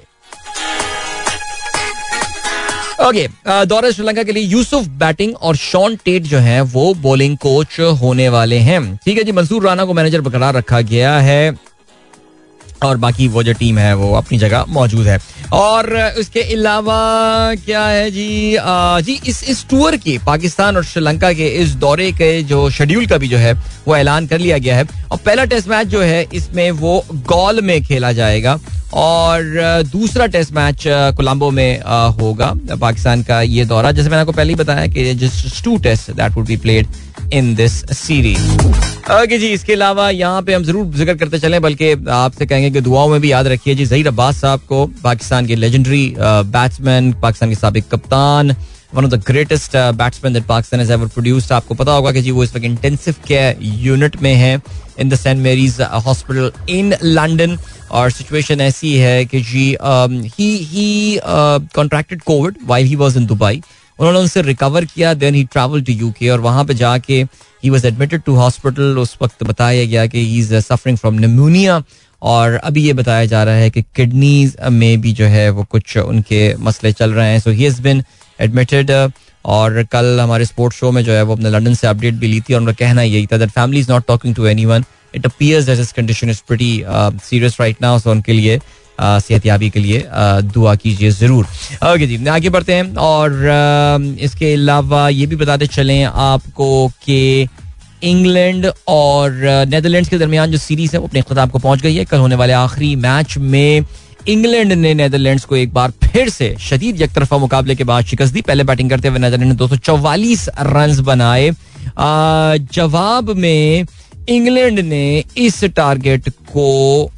ओके दौरे श्रीलंका के लिए यूसुफ बैटिंग और शॉन टेट जो है वो बॉलिंग कोच होने वाले हैं। ठीक है जी मंसूर राना को मैनेजर बरकरार रखा गया है और बाकी वो जो टीम है वो अपनी जगह मौजूद है। और उसके अलावा क्या है जी आ, जी इस इस टूर की पाकिस्तान और श्रीलंका के इस दौरे के जो शेड्यूल का भी जो है वो ऐलान कर लिया गया है। और पहला टेस्ट मैच जो है इसमें वो गॉल में खेला जाएगा। और दूसरा टेस्ट मैच कोलंबो में होगा, पाकिस्तान का ये दौरा। जैसे मैंने आपको पहले ही बताया कि just two test that would be played in this series okay जी, इसके अलावा यहाँ पे हम ज़रूर ज़िक्र करते चलें, बल्कि आपसे कहेंगे कि दुआओं में भी याद रखिए जी, जहीर अब्बास साहब को, पाकिस्तान के लेजेंडरी बैट्समैन पाकिस्तान के सबक कप्तान। One of the greatest batsman that Pakistan has ever produced आपको पता होगा कि जी वो इस वक्त इंटेंसिव केयर यूनिट में है in the Saint Mary's hospital in London और सिचुएशन ऐसी है कि जी he he contracted COVID while he was in Dubai उन्होंने उनसे रिकवर किया then he travel to UK और वहाँ पे जाके he was admitted to hospital उस वक्त बताया गया कि he is suffering from pneumonia और अभी ये बताया जा रहा है कि किडनीज में भी जो है वो कुछ उनके मसले चल रहे हैं। So he has been admitted और कल हमारे स्पोर्ट्स शो में जो है वो अपने लंदन से अपडेट भी ली थी और उनका कहना यही था that family is not talking to any one it appears that his condition is pretty serious right now so उनके लिए सेहतियाबी के लिए दुआ कीजिए ज़रूर। ओके जी, आगे बढ़ते हैं और इसके अलावा ये भी बताते चलें आपको कि इंग्लैंड और नेदरलैंड्स के दरमियान जो सीरीज़ है वो अपने खुदाब को पहुँच गई है। कल होने वाले आखिरी मैच में इंग्लैंड ने नेदरलैंड्स को एक बार फिर से शदीद एक तरफा मुकाबले के बाद शिकस्त दी। पहले बैटिंग करते हुए नेदरलैंड ने दो सौ चौवालीस रन बनाए। जवाब में इंग्लैंड ने इस टारगेट को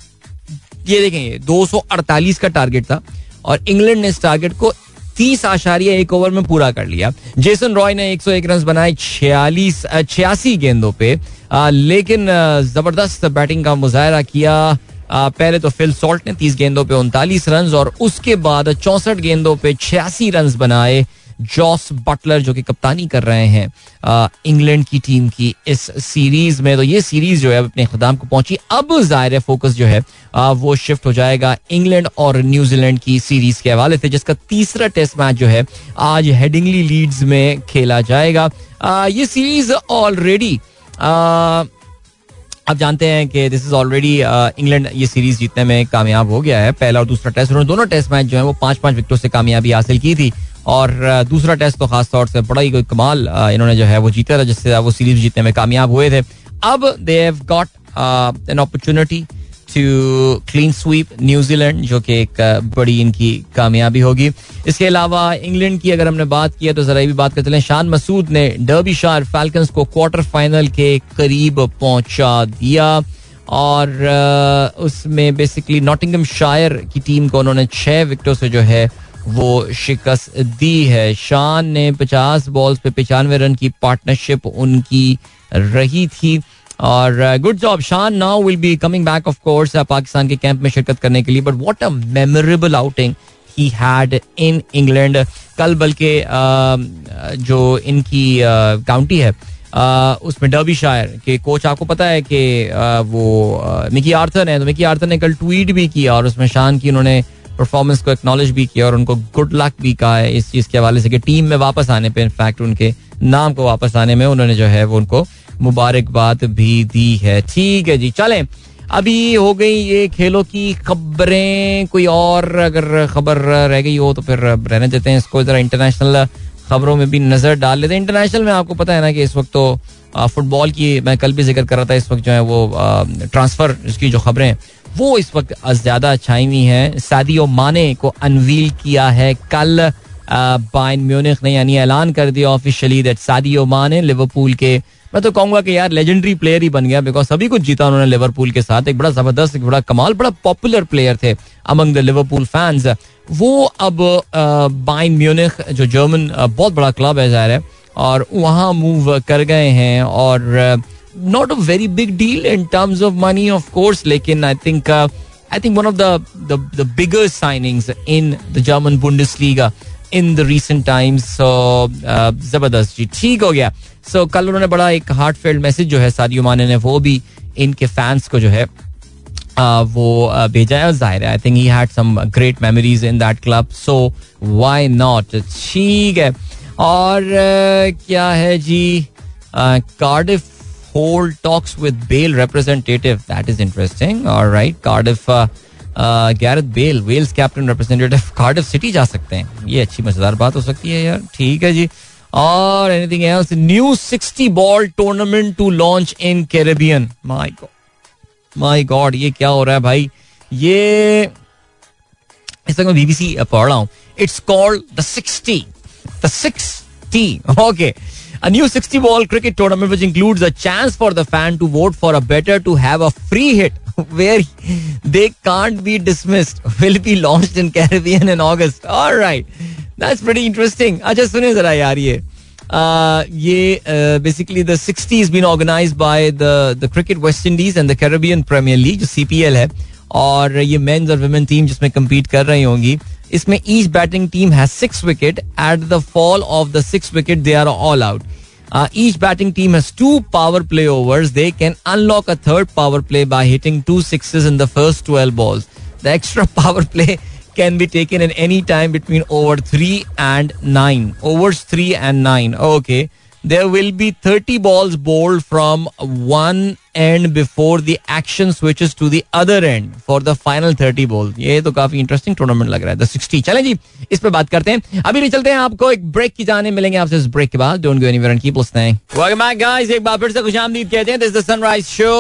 ये देखेंगे 248 का टारगेट था और इंग्लैंड ने इस टारगेट को तीस आशारिया एक ओवर में पूरा कर लिया। जेसन रॉय ने 101 रन बनाए छियालीस छियासी गेंदों पे। आ, लेकिन ज़बरदस्त बैटिंग का मुजाहरा किया पहले तो फिल सॉल्ट ने 30 गेंदों पे उनतालीस रन और उसके बाद चौसठ गेंदों पे छियासी रन बनाए जॉस बटलर जो कि कप्तानी कर रहे हैं इंग्लैंड की टीम की इस सीरीज़ में। तो ये सीरीज़ जो है अपने खुदाम को पहुँची। अब ज़ाहिर फोकस जो है आ, वो शिफ्ट हो जाएगा इंग्लैंड और न्यूजीलैंड की सीरीज़ के हवाले से जिसका तीसरा टेस्ट मैच जो है आज हेडिंगली लीड्स में खेला जाएगा। आ, ये सीरीज़ ऑलरेडी आप जानते हैं कि दिस इज़ ऑलरेडी इंग्लैंड ये सीरीज़ जीतने में कामयाब हो गया है। पहला और दूसरा टेस्ट उन्होंने दोनों टेस्ट मैच जो है वो पाँच पाँच विकेटों से कामयाबी हासिल की थी। और दूसरा टेस्ट तो खास तौर से बड़ा ही कोई कमाल इन्होंने जो है वो जीता था, जिससे वो सीरीज़ जीतने में कामयाब हुए थे। अब they have got an opportunity to clean sweep New Zealand जो कि एक बड़ी इनकी कामयाबी होगी। इसके अलावा इंग्लैंड की अगर हमने बात की है तो जरा भी बात करते हैं शान मसूद ने डर्बी शार फैल्कन्स को क्वार्टर फाइनल के करीब पहुँचा दिया और उसमें बेसिकली नॉटिंगम शायर की टीम को उन्होंने छह विकेटों से जो है, वो शिकस्त दी है। शान ने पचास बॉल्स पे पचानवे रन की पार्टनरशिप उनकी रही थी। और good job Shan now will be coming back of course Pakistan के कैंप में शिरकत करने के लिए but what a memorable outing he had in England कल बल्कि जो इनकी काउंटी है उसमें डर्बी शायर के कोच आपको पता है कि वो मिकी आर्थर है तो मिकी आर्थर ने कल ट्वीट भी किया और उसमें शान की उन्होंने परफॉर्मेंस को एक्नॉलेज भी किया और उनको गुड लक भी कहा है इस चीज़ के हवाले से कि टीम में वापस आने पे इनफैक्ट उनके नाम को वापस आने में उन्होंने जो है वो उनको मुबारकबाद भी दी है। ठीक है जी, चलें। अभी हो गई ये खेलों की खबरें। कोई और अगर खबर रह गई हो तो फिर रहने देते हैं इसको। जरा इंटरनेशनल खबरों में भी नज़र डाल लेते हैं। इंटरनेशनल में आपको पता है ना कि इस वक्त तो फुटबॉल की मैं कल भी ज़िक्र कर रहा था, इस वक्त जो है वो ट्रांसफ़र इसकी जो खबरें, वो इस वक्त ज़्यादा छाई हुई हैं। सादियो माने को अनवील किया है कल। बाइन म्यूनिख ने यानी ऐलान कर दिया officially that Sadio Mane Liverpool के मैं तो कहूँगा कि यार लेजेंडरी प्लेयर ही बन गया बिकॉज़ सभी कुछ जीता उन्होंने लिवरपूल के साथ एक बड़ा ज़बरदस्त एक बड़ा कमाल बड़ा पॉपुलर प्लेयर थे अमंग द लिवरपूल फैंस वो अब बाइन म्यूनिख जो जर्मन बहुत बड़ा क्लब है ज़ाहिर है और वहाँ मूव कर गए हैं और not a very big deal in terms of money, of course. Lekin I think uh, I think one the the the bigger signings in the in the recent times so ज़बरदस्त जी ठीक हो गया। सो so, कल उन्होंने बड़ा एक heart failed message जो है सारी उमान ने वो भी इनके फैंस को जो है uh, वो uh, भेजा है। ज़ाहिर I think he had some great memories in that club so why not ठीक है। और uh, क्या है जी? Cardiff hold talks with Bale representative that is interesting alright Cardiff Gareth Bale Wales captain representative Cardiff City जा सकते हैं। ये अच्छी मज़ेदार बात हो सकती है यार। ठीक है जी। और anything else new sixty ball tournament to launch in Caribbean my god my god ये क्या हो रहा है भाई? ये इस तक मैं बीबीसी पढ़ रहा हूँ। It's called the sixty the six okay A new 60 ball cricket tournament which includes a chance for the fan to vote for a better to have a free hit where they can't be dismissed, will be launched in Caribbean in August. All right. That's pretty interesting. अच्छा सुनिए जरा यार ये ये basically the sixty is been organise by the the cricket West Indies and the Caribbean Premier League जो CPL है, और ये मेंस और वुमेन टीम जिसमें कम्पीट कर रही होंगी, इसमें each batting team has six wicket at the fall of the six wicket they are all out Uh, each batting team has two power play overs. They can unlock a third power play by hitting two sixes in the first 12 balls. The extra <laughs> power play can be taken at any time between over 3 and 9. Overs 3 and 9. Okay. There will be 30 balls bowled from one end before the action switches to the other end for the final 30 balls. ये तो काफ़ी interesting tournament लग रहा है the 60 चलें जी, इस पे बात करते हैं। अभी भी चलते हैं, आपको एक ब्रेक की जाने मिलेंगे आपसे इस ब्रेक के बाद। Don't go anywhere and keep listening welcome back guys एक बार फिर से खुशामदीद कहते हैं। This the Sunrise Show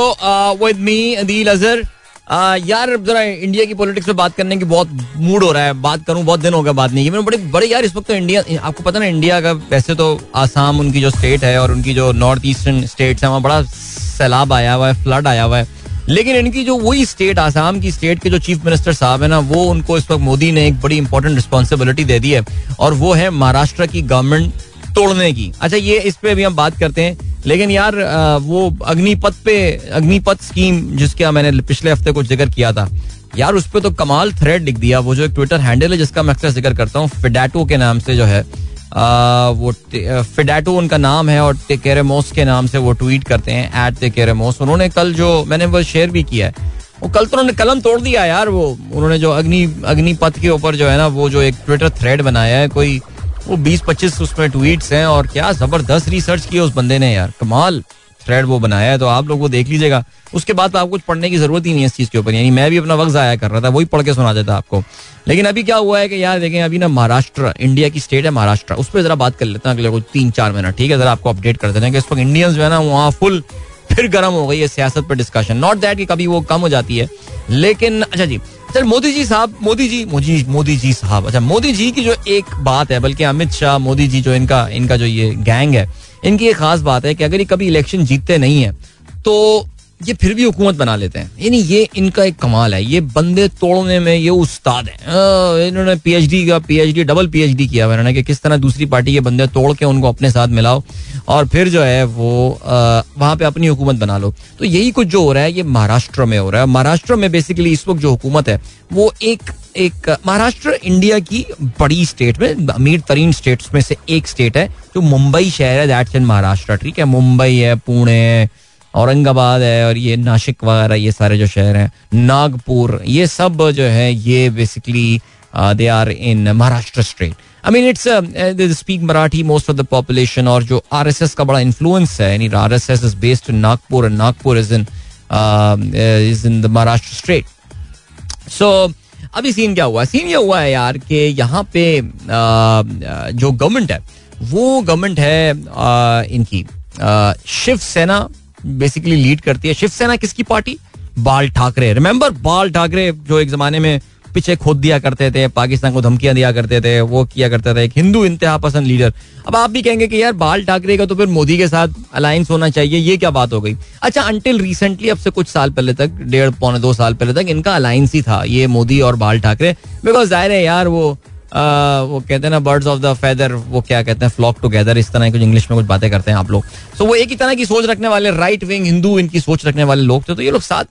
with me Adeel Azhar यार जरा इंडिया की पॉलिटिक्स पे बात करने की बहुत मूड हो रहा है। बात करूँ, बहुत दिन हो गया बात नहीं की। मैंने बड़े बड़े, यार, इस वक्त तो इंडिया आपको पता ना इंडिया का वैसे तो आसाम उनकी जो स्टेट है और उनकी जो नॉर्थ ईस्टर्न स्टेट्स है, वहाँ बड़ा सैलाब आया हुआ है फ्लड आया हुआ है। लेकिन इनकी जो वही स्टेट आसाम की स्टेट के जो चीफ मिनिस्टर साहब है ना, वो उनको इस वक्त मोदी ने एक बड़ी इंपॉर्टेंट रिस्पॉन्सिबिलिटी दे दी है। और वो है महाराष्ट्र की गवर्नमेंट तोड़ने की। अच्छा ये इस पे भी हम बात करते हैं। लेकिन यार वो अग्निपथ पे अग्निपथ स्कीम जिसका मैंने पिछले हफ़्ते कुछ ज़िक्र किया था यार उस पर तो कमाल थ्रेड लिख दिया। वो जो एक ट्विटर हैंडल है जिसका मैं अक्सर ज़िक्र करता हूँ फिडेटो के नाम से जो है आ, वो फिडेटो उनका नाम है और टेकेरेमोस के नाम से वो ट्वीट करते हैं एट टेकेरेमोस उन्होंने कल जो मैंने वो शेयर भी किया है वो कल तो उन्होंने कलम तोड़ दिया यार वो। उन्होंने जो अग्नि अग्निपथ के ऊपर जो है ना वो जो एक ट्विटर थ्रेड बनाया है कोई वो बीस, पच्चीस उसमें ट्वीट्स हैं और क्या ज़बरदस्त रिसर्च किया उस बंदे ने यार। कमाल। थ्रेड वो बनाया है तो आप लोग वो देख लीजिएगा। उसके बाद तो आपको कुछ पढ़ने की ज़रूरत ही नहीं है इस चीज़ के ऊपर। यानी मैं भी अपना वक्त जाया कर रहा था, वही पढ़ के सुना देता आपको। लेकिन अभी क्या हुआ है कि यार देखें, अभी ना महाराष्ट्र इंडिया की स्टेट है महाराष्ट्र। उस पर जरा बात कर लेते हैं अगले कुछ तीन, चार महीना ठीक है? जरा आपको अपडेट कर देते हैं कि इस वक्त इंडियंस जो है ना, वहाँ फुल फिर गर्म हो गई है सियासत पर डिस्कशन नॉट दैट कि कभी वो कम हो जाती है, लेकिन अच्छा जी सर मोदी जी साहब, मोदी जी, मोदी मोदी जी साहब अच्छा मोदी जी की जो एक बात है, बल्कि अमित शाह, मोदी जी जो इनका इनका जो ये गैंग है, इनकी एक खास बात है कि अगर ये कभी इलेक्शन जीतते नहीं है तो ये फिर भी हुकूमत बना लेते हैं। यानी ये इनका एक कमाल है। ये बंदे तोड़ने में ये उस्ताद हैं। इन्होंने पीएचडी का पीएचडी डबल पीएचडी किया हुआ इन्होंने कि किस तरह दूसरी पार्टी के बंदे तोड़ के उनको अपने साथ मिलाओ और फिर जो है वो वहाँ पे अपनी हुकूमत बना लो। तो यही कुछ जो हो रहा है, ये महाराष्ट्र में हो रहा है। महाराष्ट्र में बेसिकली इस वक्त जो हुकूमत है, वो एक एक, महाराष्ट्र इंडिया की बड़ी स्टेट में, अमीर तरीन स्टेट्स में से एक स्टेट है, जो मुंबई शहर है दैट्स इन महाराष्ट्र। ठीक है, मुंबई है, पुणे है औरंगाबाद है और ये नासिक वगैरह ये सारे जो शहर हैं नागपुर ये सब जो है ये basically they are in Maharashtra state I mean it's speak Marathi most of the population और जो आर एस एस का बड़ा इन्फ्लुएंस है यानी R S S is based in Nagpur and Nagpur is in is in the Maharashtra state so अभी scene क्या हुआ? Scene ये हुआ है यार कि यहाँ पे uh, जो गवर्नमेंट है वो गवर्नमेंट है uh, इनकी शिवसेना बेसिकली लीड करती है। शिवसेना किसकी पार्टी? बाल ठाकरे। रिमेंबर बाल ठाकरे जो एक जमाने में पीछे खोद दिया करते थे, पाकिस्तान को धमकियाँ दिया करते थे, वो किया करते थे, एक हिंदू इंतहा पसंद लीडर। अब आप भी कहेंगे कि यार, बाल ठाकरे का तो फिर मोदी के साथ अलायंस होना चाहिए, ये क्या बात हो गई? अच्छा अंटिल रिसेंटली अब से कुछ साल पहले तक, डेढ़, पौने दो साल पहले तक, इनका अलायंस ही था, ये मोदी और बाल ठाकरे। बिकॉज़ ज़ाहिर है यार, वो वो कहते हैं ना बर्ड्स ऑफ़ द फेदर वो क्या कहते हैं फ्लॉक टुगेदर इस तरह कुछ इंग्लिश में कुछ बातें करते हैं आप लोग। सो वो एक ही तरह की सोच रखने वाले राइट विंग हिंदू इनकी सोच रखने वाले लोग थे तो ये लोग साथ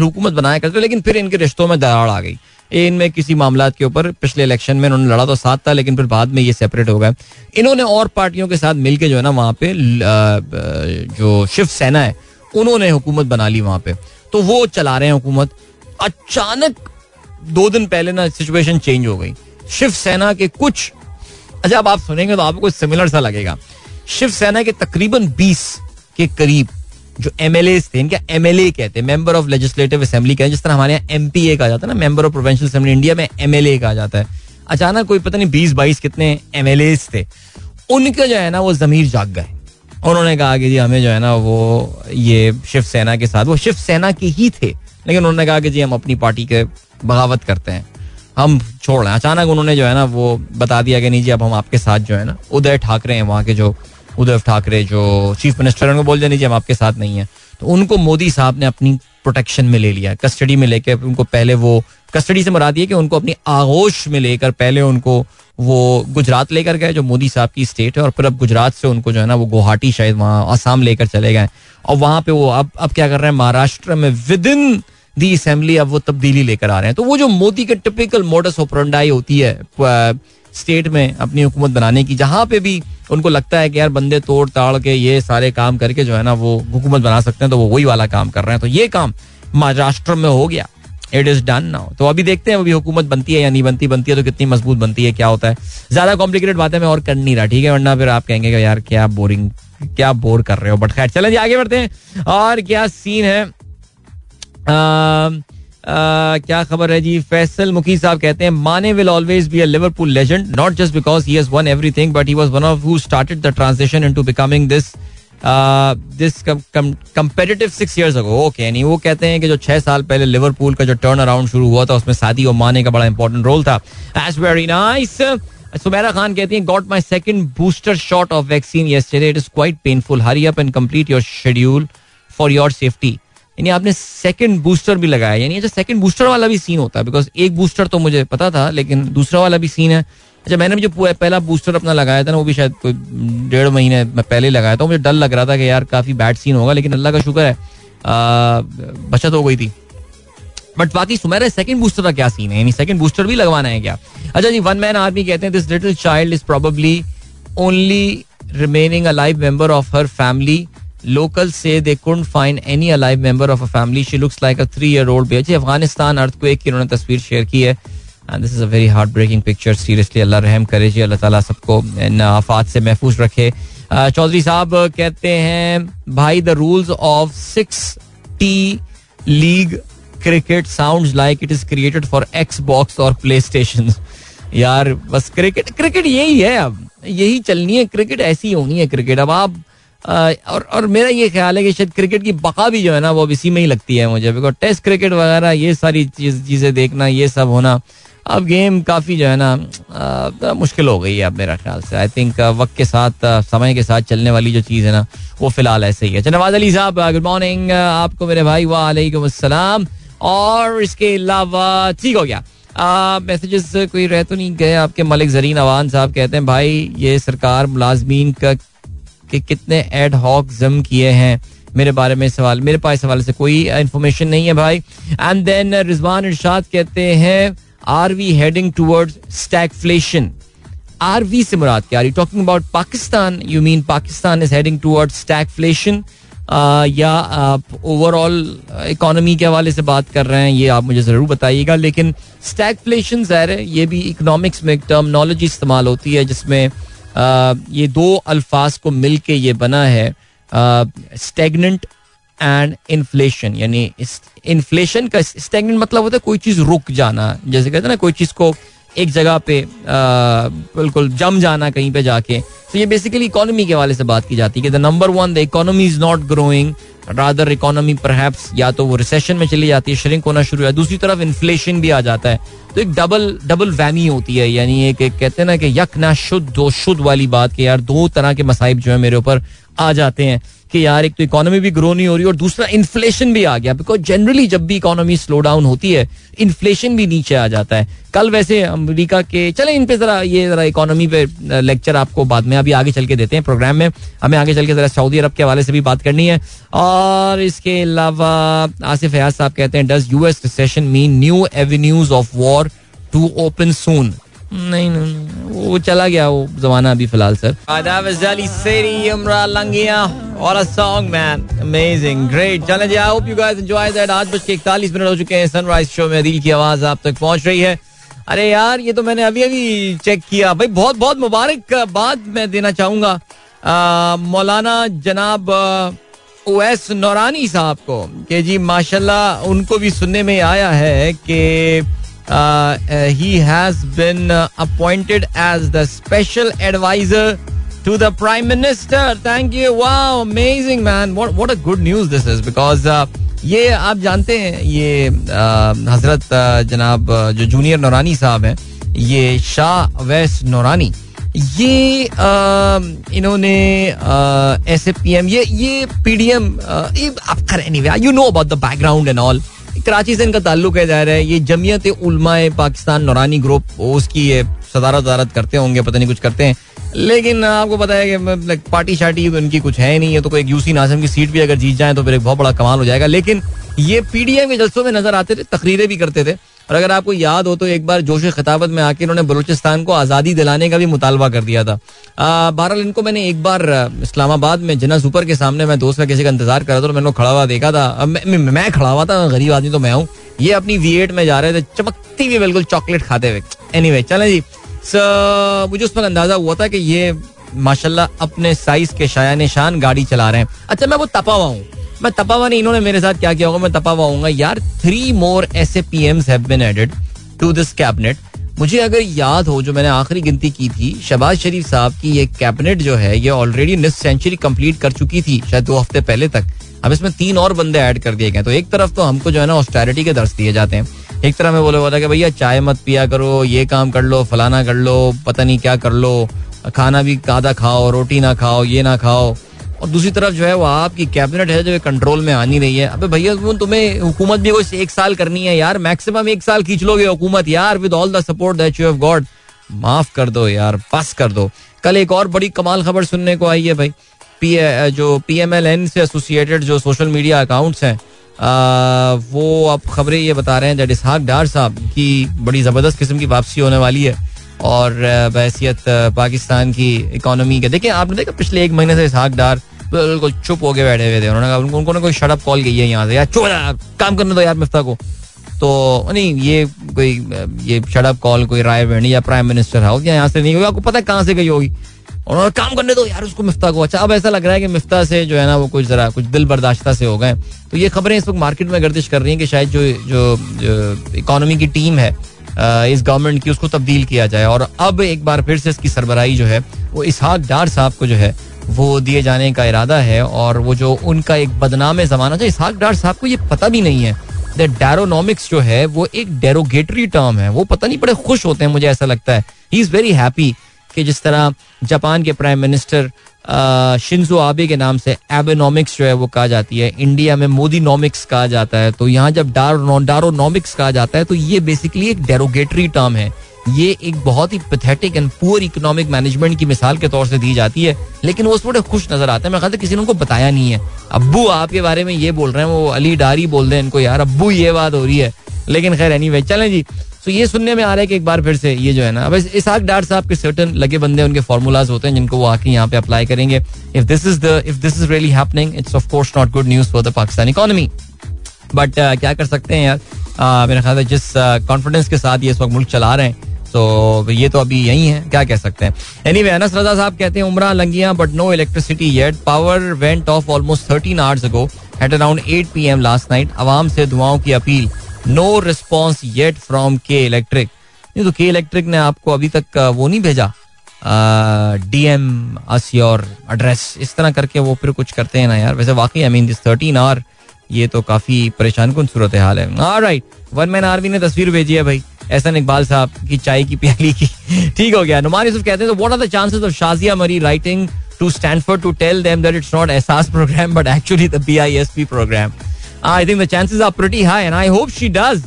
हुकूमत बनाया करते लेकिन फिर इनके रिश्तों में दराड़ आ गई। इनमें किसी मामला के ऊपर पिछले इलेक्शन में इन्होंने लड़ा तो साथ था, लेकिन फिर बाद में ये सेपरेट हो गए। इन्होंने और पार्टियों के साथ मिलकर जो है ना, वहाँ पे जो शिवसेना है, उन्होंने हुकूमत बना ली वहाँ पे। तो वो चला रहे हैं हुकूमत। अचानक दो दिन पहले ना सिचुएशन चेंज हो गई। शिवसेना के कुछ अच्छा आप सुनेंगे तो आपको सिमिलर सा लगेगा। शिवसेना के तकरीबन 20 के करीब जो एम थे, इनका एम एल ए कहते हैं मेंबर ऑफ़ लेजिस्लेटिव असेंबली कहते हैं? जिस तरह हमारे यहाँ एम पी ए कहा जाता है ना member of provincial assembly India में एम एल ए कहा जाता है। अचानक कोई पता नहीं बीस बाईस कितने एम थे। उनके जो है ना, वो जमीर जाग गए। उन्होंने कहा कि जी, हमें जो है ना, वो ये शिवसेना के साथ, वो शिवसेना के ही थे। लेकिन उन्होंने कहा कि जी, हम अपनी पार्टी के बगावत करते हैं। हम छोड़ रहे हैं। अचानक उन्होंने जो है ना, वो बता दिया कि, नहीं जी, अब हम आपके साथ जो है ना, उदय ठाकरे हैं, वहाँ के जो उद्धव ठाकरे, जो चीफ मिनिस्टर उनको बोल दें जी, हम आपके साथ नहीं है। तो उनको मोदी साहब ने अपनी प्रोटेक्शन में ले लिया कस्टडी में लेकर उनको पहले वो कस्टडी से मरा दिए कि उनको अपनी आगोश में लेकर पहले उनको वो गुजरात लेकर गए, जो मोदी साहब की स्टेट है, और फिर अब गुजरात से उनको जो है ना, वो गुवाहाटी शायद वहाँ, आसाम लेकर चले गए। और वहाँ पे वो, अब अब क्या कर रहे हैं, महाराष्ट्र में विद इन दी असेंबली, अब वो तब्दीली लेकर आ रहे हैं। तो वो जो मोदी के टिपिकल मोडस ऑपरेंडाई होती है स्टेट में अपनी हुकूमत बनाने की, जहाँ पे भी उनको लगता है कि यार बंदे तोड़ ताड़ के ये सारे काम करके जो है ना, वो हुकूमत बना सकते हैं तो वो वही वाला काम कर रहे हैं। तो ये काम महाराष्ट्र में हो गया। इट इज़ डन नाउ तो अभी देखते हैं, अभी हुकूमत बनती है या नहीं बनती बनती है तो कितनी मज़बूत बनती है, क्या होता है। ज़्यादा कॉम्प्लिकेटेड बातें मैं और कर नहीं रहा, ठीक है? वरना फिर आप कहेंगे कि यार क्या बोरिंग क्या बोर कर रहे हो बट खैर, चलें आगे बढ़ते हैं। और क्या सीन है? क्या खबर है जी? फैसल मुखी साहब कहते हैं, Mane will always be a Liverpool legend not just because he has won everything but he was one of who started the transition into becoming this this competitive six years ago okay यानी वो कहते हैं कि जो छह साल पहले Liverpool का जो टर्न अराउंड शुरू हुआ था, उसमें सादी और माने का बड़ा इंपॉर्टेंट रोल था। As very nice Sumera Khan कहती हैं got my second booster shot of vaccine it is quite painful hurry up and complete your schedule for your safety यानी आपने सेकंड बूस्टर भी लगाया, यानी अच्छा सेकंड बूस्टर वाला भी सीन होता है बिकॉज़ एक बूस्टर तो मुझे पता था, लेकिन दूसरा वाला भी सीन है। अच्छा मैंने जो पहला बूस्टर अपना लगाया था ना, वो भी शायद कोई डेढ़ महीने मैं पहले लगाया था। मुझे डर लग रहा था कि यार काफ़ी बैड सीन होगा, लेकिन अल्लाह का शुक्र है बचत हो गई थी। बट बाकी सुमेरा सेकंड बूस्टर का क्या सीन है? यानी सेकंड बूस्टर भी लगवाना है क्या? अच्छा जी वन मैन आर्मी कहते हैं this little child is probably only remaining a live member of her family local से they could find any alive member of a family she looks like a three year old baby Afghanistan earthquake की उन्होंने तस्वीर share की है. And this is a very heartbreaking picture seriously अल्लाह रहम करे जी अल्लाह ताला सबको इन आफात से महफूज रखे. चौधरी साहब कहते हैं भाई the rules of sixty league cricket sound like it is created for Xbox और प्ले स्टेशन यार, बस क्रिकेट क्रिकेट यही है अब. यही चलनी है क्रिकेट ऐसी होनी है क्रिकेट अब आप और और मेरा ये ख्याल है कि शायद क्रिकेट की बका भी जो है ना वो इसी में ही लगती है मुझे। बिकॉज़ टेस्ट क्रिकेट वगैरह ये सारी चीज़ देखना ये सब होना अब गेम काफ़ी जो है ना मुश्किल हो गई है अब मेरा ख्याल से। आई थिंक वक्त के साथ समय के साथ चलने वाली जो चीज़ है ना वो फ़िलहाल ऐसे ही है। अच्छा, नवाज़ अली साहब गुड मॉर्निंग आपको मेरे भाई वालेकुम और इसके अलावा ठीक हो गया। मैसेजेस कोई रह तो नहीं गए आपके मलिक जरीन अवान साहब कहते हैं भाई ये सरकार मुलाजमीन का कि कितने एड हॉक जम किए हैं मेरे बारे में सवाल, मेरे पास सवाल से कोई इंफॉर्मेशन नहीं है भाई। एंड देन रिजवान इरशाद कहते हैं are we heading towards stagflation are we से मुराद क्या? Are talking about Pakistan you mean Pakistan is heading towards stagflation या आप ओवरऑल इकोनॉमी के हवाले से बात कर रहे हैं, ये आप मुझे ज़रूर बताइएगा। लेकिन स्टैगफ्लेशन ज़ाहिर है, ये भी इकोनॉमिक्स में एक टर्मनोलॉजी इस्तेमाल होती है, जिसमें ये दो अल्फाज को मिल के ये बना है स्टेगनेंट एंड इन्फ्लेशन यानी इन्फ्लेशन का स्टेगनेंट मतलब होता है कोई चीज़ रुक जाना, जैसे कहते हैं ना, कोई चीज़ को एक जगह पे बिल्कुल जम जाना कहीं पे जाके। तो ये बेसिकली इकोनॉमी के हवाले से बात की जाती है कि the number one the economy is not growing rather economy पर या तो वो रिसेशन में चली जाती है श्रिंक होना शुरू है दूसरी तरफ़ इन्फ्लेशन भी आ जाता है। तो एक डबल डबल वैमी होती है। यानी एक, एक कहते हैं ना कि यक ना शुद्ध दो शुद्ध वाली बात कि यार दो तरह के मसाइब जो है मेरे ऊपर आ जाते हैं। कि यार, एक तो इकोनॉमी भी ग्रो नहीं हो रही और दूसरा इन्फ्लेशन भी आ गया। बिकॉज़ जनरली जब भी इकोनॉमी स्लो डाउन होती है इन्फ्लेशन भी नीचे आ जाता है। कल वैसे अमेरिका के, चले इन पे जरा, ये जरा इकोनॉमी पे लेक्चर आपको बाद में, अभी आगे चल के देते हैं प्रोग्राम में। हमें आगे चल के जरा सऊदी अरब के हवाले से भी बात करनी है। और इसके अलावा आसिफ हयाज साहब कहते हैं does US recession mean new avenues of war to open soon नहीं नहीं वो चला गया वो जमाना अभी फ़िलहाल, सर। 41 मिनट हो चुके हैं सनराइज शो में। दिल की आवाज़ आप तक पहुँच रही है। अरे यार, ये तो मैंने अभी अभी चेक किया। भाई बहुत बहुत मुबारक बाद मैं देना चाहूँगा। मौलाना जनाब ओएस नौरानी साहब को। कि जी, माशाल्लाह, उनको भी सुनने में आया है कि he has been appointed as the special adviser to the Prime Minister. Thank you. Wow, amazing, man. What what a good news this is because uh, ये आप जानते हैं ये हज़रत जनाब जो जूनियर नौरानी साहब हैं ये शाह वैस नौरानी ये इन्होंने एस पी एम ये ये पी डी एम आप करें you know about the background and all Karachi से इनका ताल्लुक है, ज़ाहिर है, ये जमीयत उलमाए पाकिस्तान नौरानी ग्रुप उसकी, ये, सदारत वदारत करते होंगे, पता नहीं कुछ करते हैं। लेकिन आपको पता है कि पार्टी शार्टी तो इनकी कुछ है नहीं है तो कोई यूसी नाजम की सीट भी अगर जीत जाए तो फिर एक बहुत बड़ा कमाल हो जाएगा। लेकिन, ये पीडीएम के जलसों में नज़र आते थे, तकरीरें भी करते थे। और अगर आपको याद हो तो एक बार जोश खिताबत में आके इन्होंने बलूचिस्तान को आज़ादी दिलाने का भी मुतालबा कर दिया था। बहरहाल इनको मैंने एक बार इस्लामाबाद में जना सुपर के सामने मैं दोस्त का किसी का इंतज़ार कर रहा था तो मैंने खड़ा हुआ देखा था। मैं, मैं खड़ा हुआ था गरीब आदमी तो मैं हूँ। ये अपनी वी एट में जा रहे थे चमकती हुई बिल्कुल चॉकलेट खाते हुए। एनी वे चले जी। मुझे उस पर अंदाज़ा हुआ था कि ये माशाल्लाह अपने साइज़ के शाया निशान गाड़ी चला रहे हैं। अच्छा मैं वो तपा हुआ हूँ। मैं तपा हुआ नहीं, इन्होंने मेरे साथ क्या किया होगा, मैं तपा हुआ हूँ यार three more A P Ms to this cabinet मुझे अगर याद हो, जो मैंने आखिरी गिनती की थी, शबाज शरीफ साहब की ये कैबिनेट जो है, ये ऑलरेडी निस सेंचुरी कंप्लीट कर चुकी थी, शायद दो हफ़्ते पहले तक। अब इसमें तीन और बंदे ऐड कर दिए गए तो एक तरफ़ तो हमको जो है ना ऑस्टैरिटी के दर्श दिए जाते हैं। एक तरह में बोले हुआ था कि भैया, चाय मत पिया करो, ये काम कर लो, फलाना कर लो, पता नहीं क्या कर लो, खाना भी आधा खाओ, रोटी ना खाओ, ये ना खाओ। और दूसरी तरफ़ जो है वो आपकी कैबिनेट है जो कंट्रोल में आनी रही है। अबे भैया तुम्हें हुकूमत भी कोई एक साल करनी है यार? मैक्सिमम एक साल खींच लोगे हुकूमत यार with all the support that you have got माफ़ कर दो यार पास कर दो। कल एक और बड़ी कमाल खबर सुनने को आई है भाई। पी जो पी एम एल एन से एसोसिएटेड जो सोशल मीडिया अकाउंट्स हैं वो अब खबरें ये बता रहे हैं दैट इसहाक डार साहब की बड़ी ज़बरदस्त किस्म की वापसी होने वाली है। और बहसीत पाकिस्तान की इकोनॉमी के। देखिए आपने देखा पिछले एक महीने से इसहाक डार बिल्कुल चुप होके बैठे हुए थे। उन्होंने कहा उनको कोई शडप कॉल की है यहाँ से। यार चुप काम करने दो यार मिफ्ता को। तो नहीं ये कोई ये शडप कॉल कोई राय बहनी या प्राइम मिनिस्टर हाउस या यहाँ से नहीं होगी। आपको पता है कहाँ से गई होगी। और काम करने दो यार उसको मिफ्ता को। अच्छा अब ऐसा लग रहा है कि मिफ्ता से जो है ना वो कुछ जरा कुछ दिल बर्दाश्ता से हो गए। तो ये खबरें इस वक्त मार्केट में गर्दिश कर रही हैं कि शायद जो, जो इकोनॉमी की टीम है इस गवर्नमेंट की उसको तब्दील किया जाए। और अब एक बार फिर से इसकी सरबराही जो है, वो इसहाक डार साहब को जो है, वो दिए जाने का इरादा है और वो जो उनका एक बदनाम जमाना था इसहाक डार साहब को ये पता भी नहीं है। डेरोनॉमिक्स जो है, वो एक डेरोगेटरी टर्म है। वो पता नहीं, बड़े खुश होते हैं, मुझे ऐसा लगता है। ही इज़ वेरी हैप्पी कि जिस तरह जापान के प्राइम मिनिस्टर शिंजो आबे के नाम से एबेनॉमिक्स जो है वो कहा जाती है। इंडिया में मोदी नॉमिक्स कहा जाता है। तो यहाँ जब डारो डारोनॉमिक्स कहा जाता है तो ये बेसिकली एक डेरोगेटरी टर्म है। ये एक बहुत ही pathetic and poor economic management की मिसाल के तौर से दी जाती है। लेकिन वो थोड़े खुश नज़र आते हैं। मैं कहता किसी ने उनको बताया नहीं है। अब्बू आपके बारे में ये बोल रहे हैं, वो अली डारी बोल हैं इनको, यार अब्बू, ये बात हो रही है। लेकिन खैर एनी वे चलें जी। तो ये सुनने में आ रहा है कि एक बार फिर से ये जो है ना, अब इसाक डार साहब के सर्टन लगे बंदे, उनके फॉर्मूलाज होते हैं जिनको वो आके यहाँ पे अप्लाई करेंगे। If this is the if this is really happening it's of course not good news for the Pakistan economy but क्या कर सकते हैं यार? मेरे ख्याल जिस कॉन्फिडेंस के साथ ये इस वक्त मुल्क चला रहे हैं तो ये तो अभी यही है, क्या कह सकते हैं? एनी वे अनस रजा साहब कहते हैं, Umra, Langia but no electricity yet power went off almost thirteen hours ago at around eight P M last night आवाम से दुआओं की appeal. No response yet from K electric नहीं तो के इलेक्ट्रिक ने आपको अभी तक वो नहीं भेजा। D M us your address इस तरह करके वो फिर कुछ करते हैं ना यार। वैसे वाकई I mean this thirteen hour ये तो काफ़ी परेशान कन सूरत हाल है। राइट वन मैन आर्मी ने तस्वीर भेजी है भाई एहसन इकबाल साहब की चाय की प्याली की। <laughs> ठीक हो गया। नुमान यूसुफ कहते हैं what are the chances of Shazia Marri writing to Stanford to tell them that it's not Ehsaas programme but actually the BISP programme I think the chances are pretty high and I hope she does